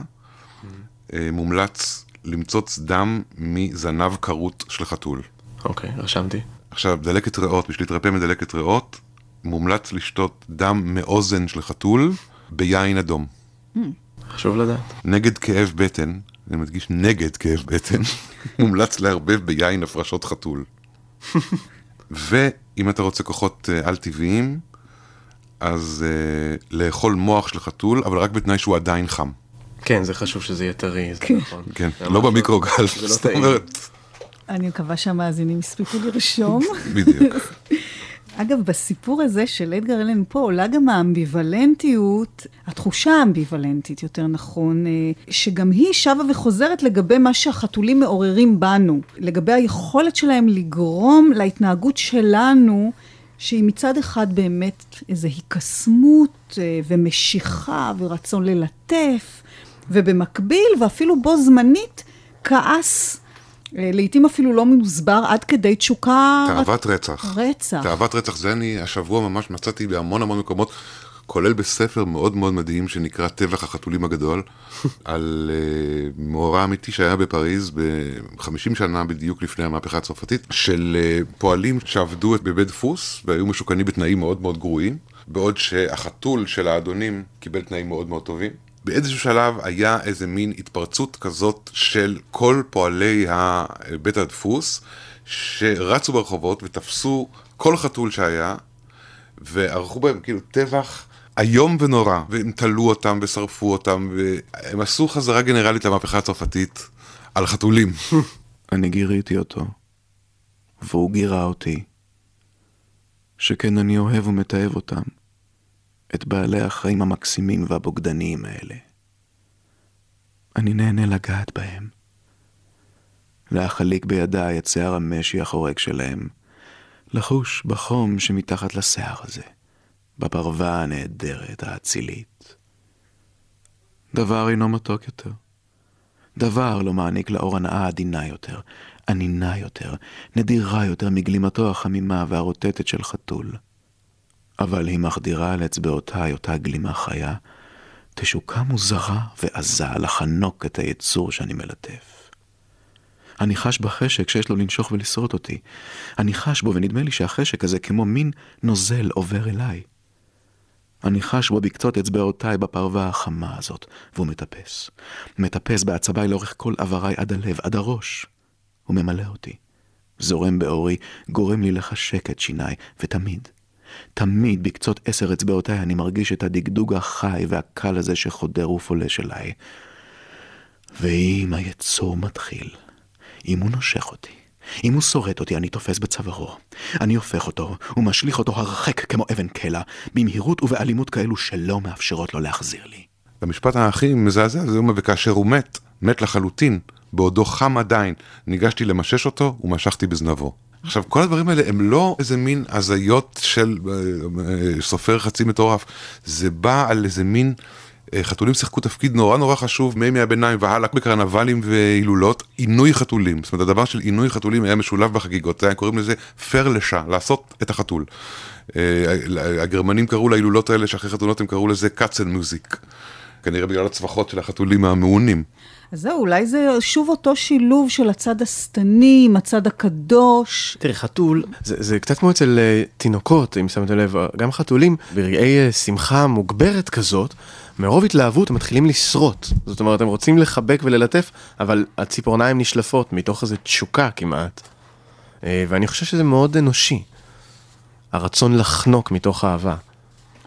אה, מומלץ למצוץ דם מזנב כרות של חתול. אוקיי, רשמתי. עכשיו, דלקת ריאות, בשביל להתרפא מדלקת ריאות, מומלץ לשתות דם מאוזן של חתול ביין אדום. חשוב לדעת. נגד כאב בטן, אני מדגיש נגד כאב בטן, מומלץ לערבב ביין הפרשות חתול. ואם אתה רוצה כוחות אה, על-טבעיים, אז uh, לאכול מוח של חתול, אבל רק בתנאי שהוא עדיין חם. כן, זה חשוב שזה יהיה טרי, זה נכון. כן, לא במיקרוגל, לא זאת. אומרת, אני מקווה שהמאזינים הספיקו לרשום. בדיוק. אגב, בסיפור הזה של אדגר אלן פה עולה גם האמביוולנטיות, התחושה האמביוולנטית, יותר נכון, אה, שגם היא שבה וחוזרת לגבי מה שהחתולים מעוררים בנו, לגבי היכולת שלהם לגרום להתנהגות שלנו, שהיא מצד אחד באמת איזו היקסמות אה, ומשיכה ורצון ללטף, ובמקביל, ואפילו בו זמנית, כעס. אה, לעתים אפילו לא מוסבר עד כדי תשוקה... תאוות רצח. רצח. תאוות רצח זה אני השבוע ממש מצאתי בהמון המון מקומות, כולל בספר מאוד מאוד מדהים שנקרא טבח החתולים הגדול, על uh, מאורע אמיתי שהיה בפריז ב-50 שנה בדיוק לפני המהפכה הצרפתית, של uh, פועלים שעבדו בבית דפוס והיו משוכנים בתנאים מאוד מאוד גרועים, בעוד שהחתול של האדונים קיבל תנאים מאוד מאוד טובים. באיזשהו שלב היה איזה מין התפרצות כזאת של כל פועלי בית הדפוס שרצו ברחובות ותפסו כל חתול שהיה וערכו בהם כאילו טבח איום ונורא והם תלו אותם ושרפו אותם והם עשו חזרה גנרלית למהפכה הצרפתית על חתולים. אני גיריתי אותו, והוא גירה אותי. שכן אני אוהב ומתעב אותם, את בעלי החיים המקסימים והבוגדניים האלה. אני נהנה לגעת בהם. להחליק בידיי את שיער המשי החורק שלהם, לחוש בחום שמתחת לשיער הזה, בפרווה הנהדרת האצילית. דבר אינו מתוק יותר. דבר לא מעניק לאור הנאה עדינה יותר, ענינה יותר, נדירה יותר מגלימתו החמימה והרוטטת של חתול. אבל היא מחדירה על אצבעותיי אותה גלימה חיה, תשוקה מוזרה ועזה לחנוק את היצור שאני מלטף. אני חש בחשק שיש לו לנשוך ולשרוט אותי. אני חש בו ונדמה לי שהחשק הזה כמו מין נוזל עובר אליי. אני חש בו בקצות אצבעותיי בפרווה החמה הזאת, והוא מטפס. מטפס בעצביי לאורך כל עבריי עד הלב, עד הראש. הוא ממלא אותי. זורם באורי, גורם לי לחשק את שיניי, ותמיד, תמיד בקצות עשר אצבעותיי אני מרגיש את הדגדוג החי והקל הזה שחודר ופולש אליי. ואם היצור מתחיל, אם הוא נושך אותי, אם הוא שורט אותי, אני תופס בצווארו. אני הופך אותו ומשליך אותו הרחק כמו אבן קלע, במהירות ובאלימות כאלו שלא מאפשרות לו להחזיר לי. המשפט הכי מזעזע זה אומר, וכאשר הוא מת, מת לחלוטין, בעודו חם עדיין, ניגשתי למשש אותו ומשכתי בזנבו. עכשיו, כל הדברים האלה הם לא איזה מין הזיות של אה, אה, סופר חצי מטורף, זה בא על איזה מין... אה, חתולים שיחקו תפקיד נורא נורא חשוב מימי הביניים והלאה בקרנבלים והילולות, עינוי חתולים. זאת אומרת, הדבר של עינוי חתולים היה משולב בחגיגות, היה קוראים לזה פרלשה, לעשות את החתול. הגרמנים קראו להילולות האלה, שאחרי חתונות הם קראו לזה קאצן מוזיק. כנראה בגלל הצווחות של החתולים המעונים. אז זהו, אולי זה שוב אותו שילוב של הצד השטני עם הצד הקדוש. תראי, חתול, זה, זה קצת כמו אצל uh, תינוקות, אם שמתם לב, גם חתולים, ברגעי uh, שמחה מוגברת כזאת, מרוב התלהבות הם מתחילים לשרוט. זאת אומרת, הם רוצים לחבק וללטף, אבל הציפורניים נשלפות מתוך איזו תשוקה כמעט. Uh, ואני חושב שזה מאוד אנושי, הרצון לחנוק מתוך אהבה.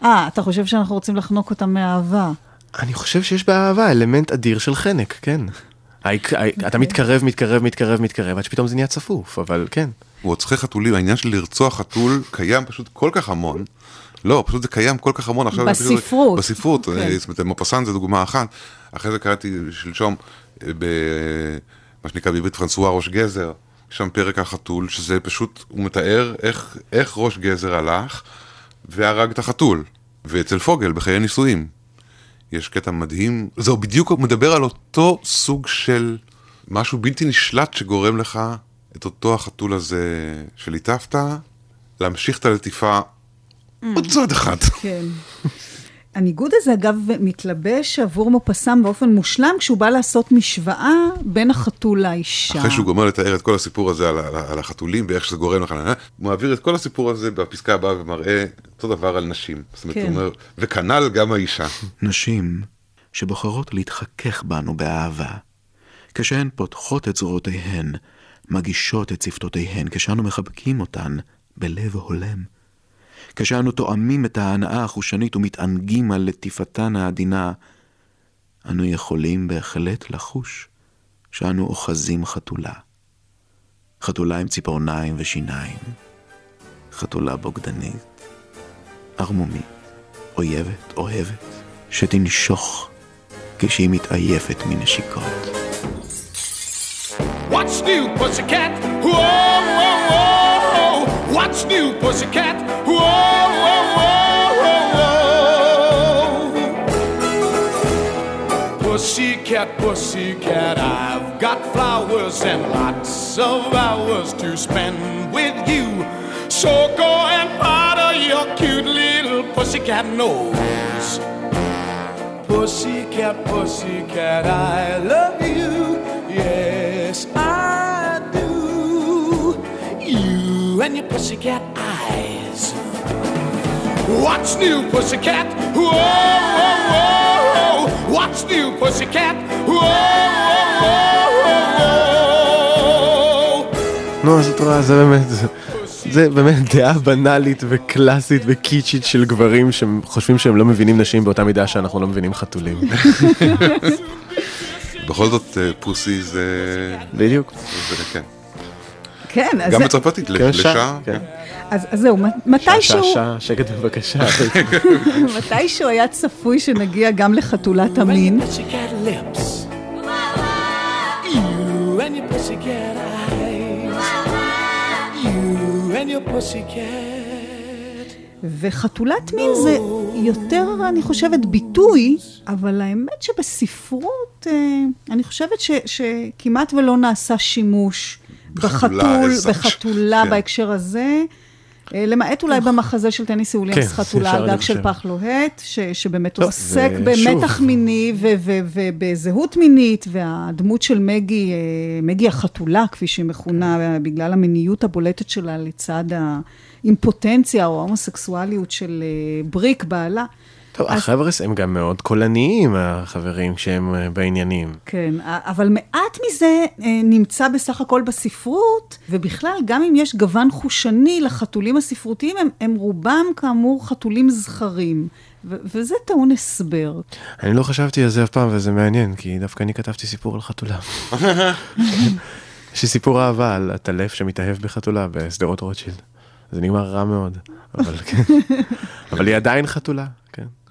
אה, אתה חושב שאנחנו רוצים לחנוק אותם מאהבה. אני חושב שיש באהבה אלמנט אדיר של חנק, כן. אתה מתקרב, מתקרב, מתקרב, מתקרב, עד שפתאום זה נהיה צפוף, אבל כן. רוצחי חתולים, העניין של לרצוח חתול קיים פשוט כל כך המון. לא, פשוט זה קיים כל כך המון עכשיו. בספרות. בספרות, כן. זאת אומרת, מופסן זה דוגמה אחת. אחרי זה קראתי שלשום, אה, במה שנקרא בעברית פרנסואה ראש גזר, שם פרק החתול, שזה פשוט, הוא מתאר איך, איך ראש גזר הלך והרג את החתול. ואצל פוגל, בחיי נישואים. יש קטע מדהים, זהו בדיוק מדבר על אותו סוג של משהו בלתי נשלט שגורם לך את אותו החתול הזה שליטפת, להמשיך את הלטיפה mm. עוד צעד אחד. כן. הניגוד הזה, אגב, מתלבש עבור מופסם באופן מושלם כשהוא בא לעשות משוואה בין החתול לאישה. אחרי שהוא גומר לתאר את כל הסיפור הזה על, על, על החתולים ואיך שזה גורם לך, הוא מעביר את כל הסיפור הזה בפסקה הבאה ומראה אותו דבר על נשים. זאת אומרת, כן. הוא אומר, וכנ"ל גם האישה. נשים שבוחרות להתחכך בנו באהבה, כשהן פותחות את זרועותיהן, מגישות את שפתותיהן, כשאנו מחבקים אותן בלב הולם. כשאנו תואמים את ההנאה החושנית ומתענגים על לטיפתן העדינה, אנו יכולים בהחלט לחוש שאנו אוחזים חתולה. חתולה עם ציפורניים ושיניים. חתולה בוגדנית, ערמומית, אויבת, אוהבת, שתנשוך כשהיא מתעייפת מנשיקות. What's new, pussycat? Whoa, whoa, whoa! What's new, pussycat? Whoa, whoa, whoa, whoa, Pussycat, pussycat, I've got flowers and lots of hours to spend with you. So go and powder your cute little pussycat nose. Pussycat, pussycat, I love you. Yes, I And your pussycat eyes. What's new, pussycat? Whoa, whoa, whoa. What's new, pussycat? Whoa, whoa, whoa. נו, אז את רואה, זה באמת, זה באמת דעה בנאלית וקלאסית וקיצ'ית של גברים שחושבים שהם לא מבינים נשים באותה מידה שאנחנו לא מבינים חתולים. בכל זאת פוסי זה... בדיוק. זה כן. כן, אז, גם בצרפתית, כן, לשעה. כן. אז, אז זהו, מתישהו, שעה, שעה, שקט בבקשה. מתישהו היה צפוי שנגיע גם לחתולת המין. וחתולת מין זה יותר, אני חושבת, ביטוי, אבל האמת שבספרות, אה, אני חושבת ש, שכמעט ולא נעשה שימוש בחתול. בחתולה כן. בהקשר הזה. אה, למעט אולי במחזה של טניסי וויליאמס, כן, חתולה אפשר על גג אני של. פח לוהט, ש, שבאמת טוב, עוסק. במתח מיני ו- ו- ובזהות מינית, והדמות של מגי, אה, מגי החתולה, כפי שהיא מכונה, בגלל המיניות הבולטת שלה לצד האימפוטנציה או ההומוסקסואליות של אה, בריק, בעלה. טוב, אז- החבר'ס הם גם מאוד קולניים, החברים, כשהם אה, בעניינים. כן, אבל מעט מזה אה, נמצא בסך הכל בספרות, ובכלל, גם אם יש גוון חושני לחתולים הספרותיים, הם, הם רובם כאמור חתולים זכרים, ו- וזה טעון הסבר. אני לא חשבתי על זה אף פעם, וזה מעניין, כי דווקא אני כתבתי סיפור על חתולה. יש לי סיפור אהבה על הטלף שמתאהב בחתולה בשדרות רוטשילד. זה נגמר רע מאוד, אבל כן. אבל היא עדיין חתולה.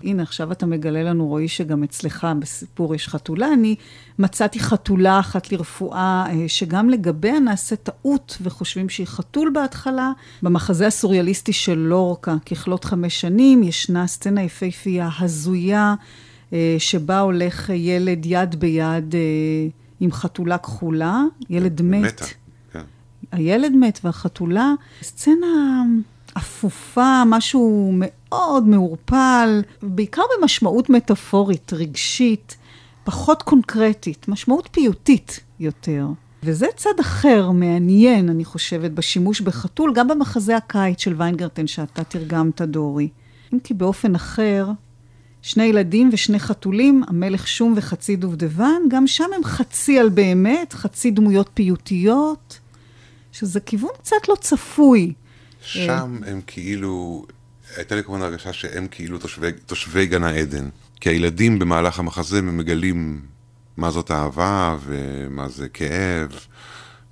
הנה, עכשיו אתה מגלה לנו, רועי, שגם אצלך בסיפור יש חתולה. אני מצאתי חתולה אחת לרפואה, אה, שגם לגביה נעשה טעות וחושבים שהיא חתול בהתחלה. במחזה הסוריאליסטי של לורקה, ככלות חמש שנים, ישנה סצנה יפהפייה, הזויה, אה, שבה הולך ילד יד ביד אה, עם חתולה כחולה, ילד מת. מתה. כן. הילד מת והחתולה, סצנה אפופה, משהו מאוד מעורפל, בעיקר במשמעות מטאפורית, רגשית, פחות קונקרטית, משמעות פיוטית יותר. וזה צד אחר, מעניין, אני חושבת, בשימוש בחתול, גם במחזה הקיץ של ויינגרטן שאתה תרגמת, דורי. אם כי באופן אחר, שני ילדים ושני חתולים, המלך שום וחצי דובדבן, גם שם הם חצי על באמת, חצי דמויות פיוטיות, שזה כיוון קצת לא צפוי. שם הם כאילו, הייתה לי כמובן הרגשה שהם כאילו תושבי, תושבי גן העדן. כי הילדים במהלך המחזה מגלים מה זאת אהבה, ומה זה כאב,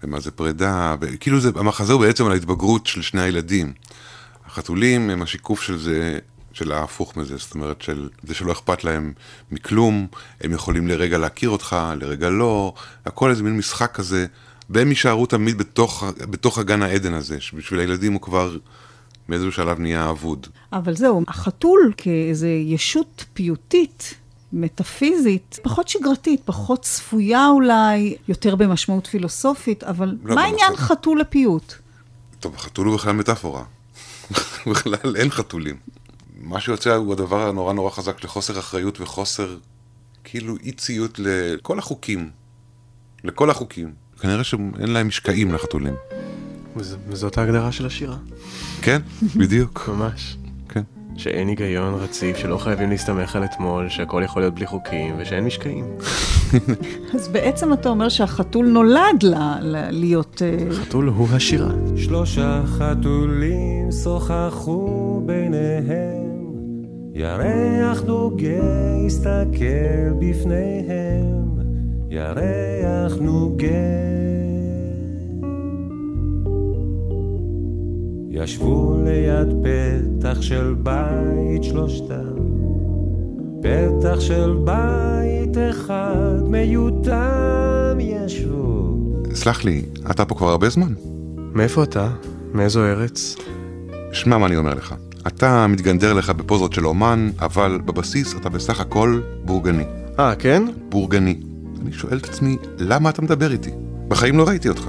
ומה זה פרידה, וכאילו זה, המחזה הוא בעצם על ההתבגרות של שני הילדים. החתולים הם השיקוף של זה, של ההפוך מזה, זאת אומרת, של זה שלא אכפת להם מכלום, הם יכולים לרגע להכיר אותך, לרגע לא, הכל איזה מין משחק כזה, והם יישארו תמיד בתוך, בתוך הגן העדן הזה, שבשביל הילדים הוא כבר באיזשהו שלב נהיה אבוד. אבל זהו, החתול כאיזו ישות פיוטית, מטאפיזית, פחות שגרתית, פחות צפויה אולי, יותר במשמעות פילוסופית, אבל לא, מה עניין החתול. חתול לפיוט? טוב, החתול הוא בכלל מטאפורה. בכלל אין חתולים. מה שיוצא הוא הדבר הנורא נורא חזק של חוסר אחריות וחוסר, כאילו אי ציות לכל החוקים. לכל החוקים. כנראה שאין להם משקעים לחתולים. וז- וזאת ההגדרה של השירה. כן, בדיוק. ממש. כן. שאין היגיון רציף, שלא חייבים להסתמך על אתמול, שהכל יכול להיות בלי חוקים, ושאין משקעים. אז בעצם אתה אומר שהחתול נולד ל- ל- להיות... אה, חתול הוא השירה. שלושה חתולים שוחחו ביניהם, ירח נוגה הסתכל בפניהם, ירח נוגה. ישבו ליד פתח של בית שלושתם, פתח של בית אחד מיותם ישבו. סלח לי, אתה פה כבר הרבה זמן. מאיפה אתה? מאיזו ארץ? שמע מה אני אומר לך. אתה מתגנדר לך בפוזות של אומן, אבל בבסיס אתה בסך הכל בורגני. אה, כן? בורגני. אני שואל את עצמי, למה אתה מדבר איתי? בחיים לא ראיתי אותך.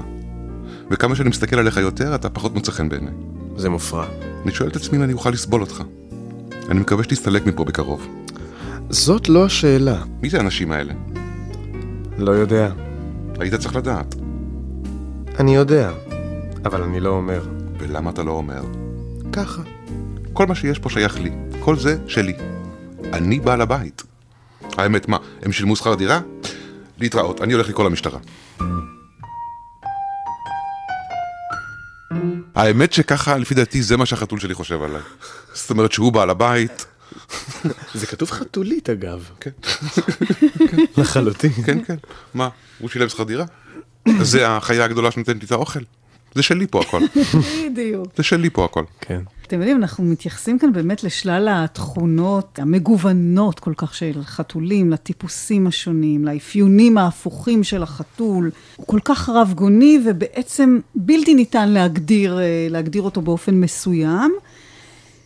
וכמה שאני מסתכל עליך יותר, אתה פחות מוצא חן בעיניי. זה מופרע. אני שואל את עצמי אם אני אוכל לסבול אותך. אני מקווה שתסתלק מפה בקרוב. זאת לא השאלה. מי זה האנשים האלה? לא יודע. היית צריך לדעת. אני יודע, אבל אני לא אומר. ולמה אתה לא אומר? ככה. כל מה שיש פה שייך לי. כל זה שלי. אני בעל הבית. האמת, מה, הם שילמו שכר דירה? להתראות, אני הולך לקרוא למשטרה. האמת שככה, לפי דעתי, זה מה שהחתול שלי חושב עליי. זאת אומרת שהוא בעל הבית. זה כתוב חתולית אגב. כן, לחלוטין. כן, כן. מה, הוא שילם שכר דירה? זה החיה הגדולה שנותנת לי את האוכל. זה שלי פה הכל. בדיוק. זה שלי פה הכל. כן. אתם יודעים, אנחנו מתייחסים כאן באמת לשלל התכונות המגוונות כל כך של חתולים, לטיפוסים השונים, לאפיונים ההפוכים של החתול. הוא כל כך רב-גוני ובעצם בלתי ניתן להגדיר, אה, להגדיר אותו באופן מסוים.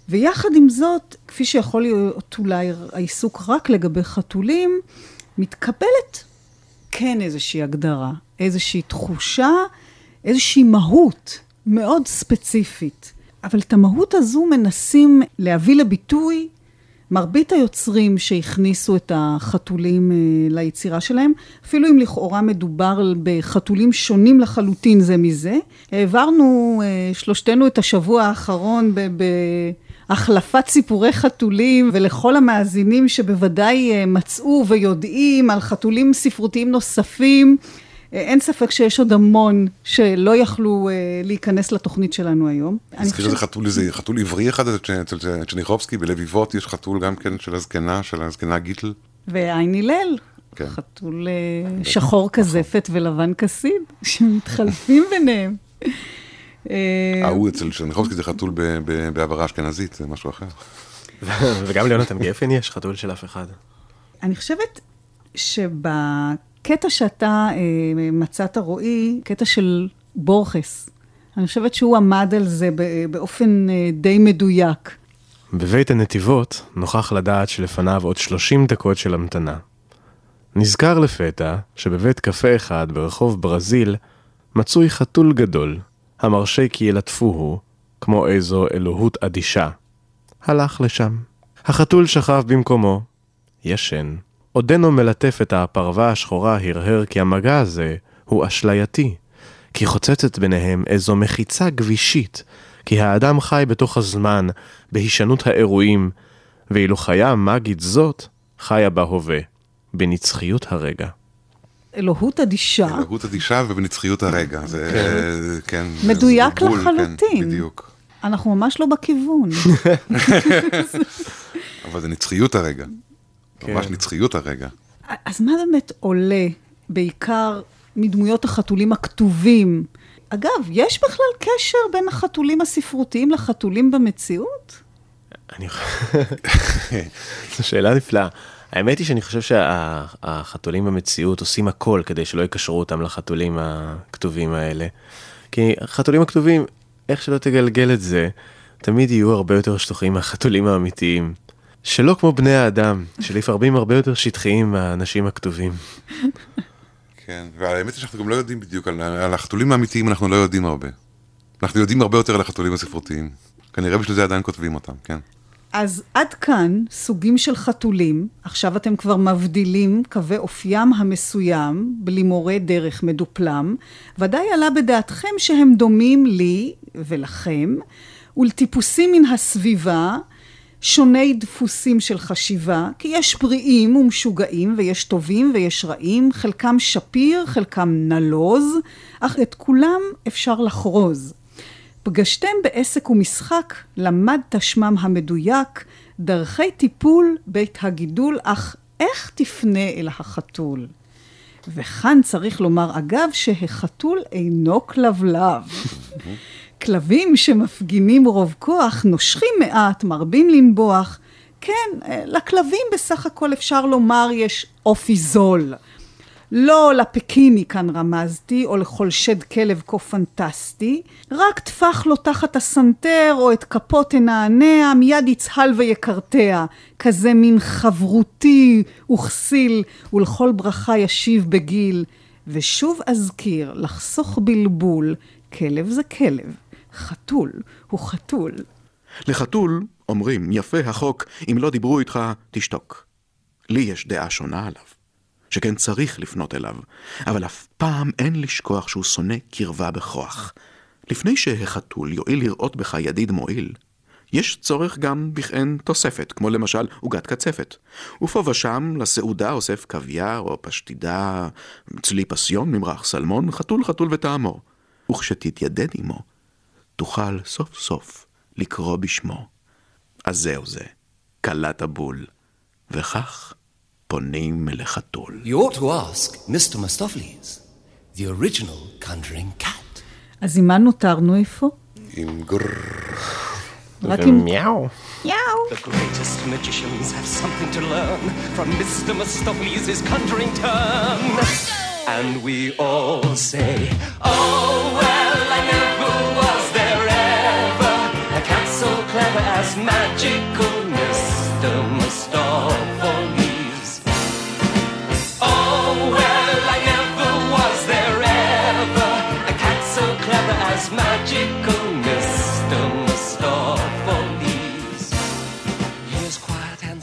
ויחד עם זאת, כפי שיכול להיות אולי העיסוק רק לגבי חתולים, מתקבלת כן איזושהי הגדרה, איזושהי תחושה, איזושהי מהות מאוד ספציפית. אבל את המהות הזו מנסים להביא לביטוי מרבית היוצרים שהכניסו את החתולים אה, ליצירה שלהם, אפילו אם לכאורה מדובר בחתולים שונים לחלוטין זה מזה. העברנו אה, שלושתנו את השבוע האחרון בהחלפת סיפורי חתולים, ולכל המאזינים שבוודאי אה, מצאו ויודעים על חתולים ספרותיים נוספים, אין ספק שיש עוד המון שלא יכלו אה, להיכנס לתוכנית שלנו היום. נזכיר איזה חתול, איזה חתול עברי אחד אצל צ'ניחובסקי, בלביבות יש חתול גם כן של הזקנה, של הזקנה גיטל. ועין הלל. כן. חתול אה, שחור כזפת ולבן כסיד, שמתחלפים ביניהם. אה, ההוא אצל צ'ניחובסקי זה חתול בעברה אשכנזית, זה משהו אחר. וגם ליונתן גפן יש חתול של אף אחד. אני חושבת שב... הקטע שאתה אה, מצאת, רועי, קטע של בורכס. אני חושבת שהוא עמד על זה באופן אה, די מדויק. בבית הנתיבות נוכח לדעת שלפניו עוד 30 דקות של המתנה. נזכר לפתע שבבית קפה אחד ברחוב ברזיל מצוי חתול גדול, המרשה כי ילטפוהו, כמו איזו אלוהות אדישה. הלך לשם. החתול שכב במקומו, ישן. עודנו מלטף את הפרווה השחורה הרהר כי המגע הזה הוא אשלייתי, כי חוצצת ביניהם איזו מחיצה גבישית, כי האדם חי בתוך הזמן, בהישנות האירועים, ואילו חיה מאגית זאת, חיה בהווה, בנצחיות הרגע. אלוהות אדישה. אלוהות אדישה ובנצחיות הרגע. זה, כן. כן מדויק בול, לחלוטין. כן, בדיוק. אנחנו ממש לא בכיוון. אבל זה נצחיות הרגע. כן. ממש נצחיות הרגע. אז מה באמת עולה, בעיקר מדמויות החתולים הכתובים? אגב, יש בכלל קשר בין החתולים הספרותיים לחתולים במציאות? אני חושב... זו שאלה נפלאה. האמת היא שאני חושב שהחתולים במציאות עושים הכל כדי שלא יקשרו אותם לחתולים הכתובים האלה. כי החתולים הכתובים, איך שלא תגלגל את זה, תמיד יהיו הרבה יותר שטוחים מהחתולים האמיתיים. שלא כמו בני האדם, שלפעמים הרבה יותר שטחיים מהאנשים הכתובים. כן, והאמת היא שאנחנו גם לא יודעים בדיוק, על, על החתולים האמיתיים אנחנו לא יודעים הרבה. אנחנו יודעים הרבה יותר על החתולים הספרותיים. כנראה בשביל זה עדיין כותבים אותם, כן. אז עד כאן סוגים של חתולים, עכשיו אתם כבר מבדילים קווי אופיים המסוים, בלי מורה דרך מדופלם, ודאי עלה בדעתכם שהם דומים לי ולכם, ולטיפוסים מן הסביבה, שוני דפוסים של חשיבה, כי יש בריאים ומשוגעים ויש טובים ויש רעים, חלקם שפיר, חלקם נלוז, אך את כולם אפשר לחרוז. פגשתם בעסק ומשחק, למדת שמם המדויק, דרכי טיפול בית הגידול, אך איך תפנה אל החתול? וכאן צריך לומר אגב שהחתול אינו כלבלב. כלבים שמפגינים רוב כוח, נושכים מעט, מרבים לנבוח. כן, לכלבים בסך הכל אפשר לומר יש אופי זול. לא לפקיני כאן רמזתי, או לכל שד כלב כה פנטסטי, רק טפח לו תחת הסנטר, או את כפו תנענע, מיד יצהל ויקרטע, כזה מין חברותי וכסיל, ולכל ברכה ישיב בגיל. ושוב אזכיר, לחסוך בלבול, כלב זה כלב. חתול הוא חתול. לחתול אומרים, יפה החוק, אם לא דיברו איתך, תשתוק. לי יש דעה שונה עליו, שכן צריך לפנות אליו, אבל אף פעם אין לשכוח שהוא שונא קרבה בכוח. לפני שהחתול יואיל לראות בך ידיד מועיל, יש צורך גם בכעין תוספת, כמו למשל עוגת קצפת. ופה ושם לסעודה אוסף קוויאר או פשטידה, צלי פסיון, ממרח סלמון, חתול חתול וטעמו. וכשתתיידד עמו, תוכל סוף סוף לקרוא בשמו. אז זהו זה, כלת הבול, וכך פונים אל החתול. You ought to ask Mr. Mistopheles, the original conjuring cat. אז עם מה נותרנו איפה? עם גרר. רק עם... מיהו. יאו. The greatest magicians have something to learn from Mr. Mistopheles' conjuring turn. And we all say, Oh, well, Oh,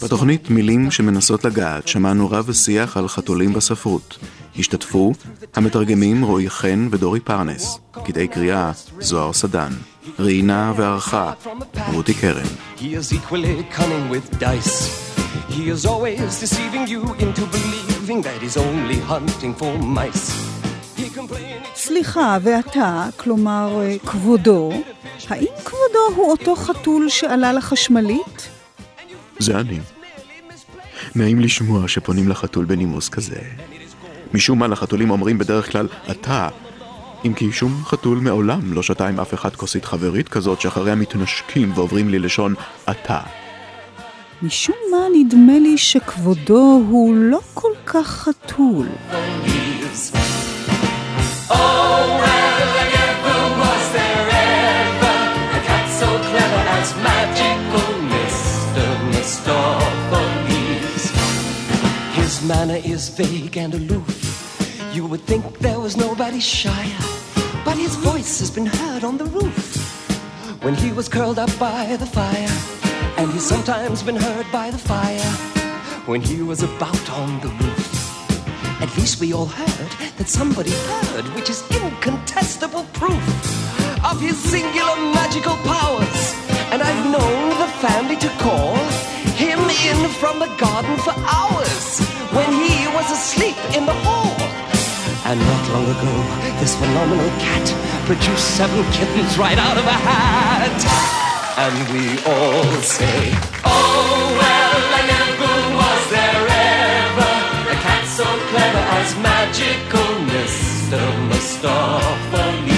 בתוכנית מילים שמנסות לגעת שמענו רב ושיח על חתולים בספרות. השתתפו המתרגמים רועי חן ודורי פרנס, קטעי קריאה זוהר סדן, ראיינה וערכה רותי קרן. He is equally cunning with dice. He is always deceiving you into believing that he's only hunting for mice. סליחה, ואתה, כלומר אה, כבודו, האם כבודו הוא אותו חתול שעלה לחשמלית? זה אני. נעים לשמוע שפונים לחתול בנימוס כזה. משום מה לחתולים אומרים בדרך כלל אתה, אם כי שום חתול מעולם לא שתה עם אף אחד כוסית חברית כזאת שאחריה מתנשקים ועוברים לי לשון אתה. משום מה נדמה לי שכבודו הוא לא כל כך חתול. Oh, well, I never was there ever a cat so clever as magical Mr. Mistopheles. His manner is vague and aloof. You would think there was nobody shyer, but his voice has been heard on the roof when he was curled up by the fire, and he's sometimes been heard by the fire when he was about on the roof. At least we all heard that somebody heard, which is incontestable proof of his singular magical powers. And I've known the family to call him in from the garden for hours when he was asleep in the not long ago, this phenomenal cat produced seven kittens right out of a hat. And we all say, Oh, well, I never was there ever a cat so clever as magical Mr. Mustafa Lee.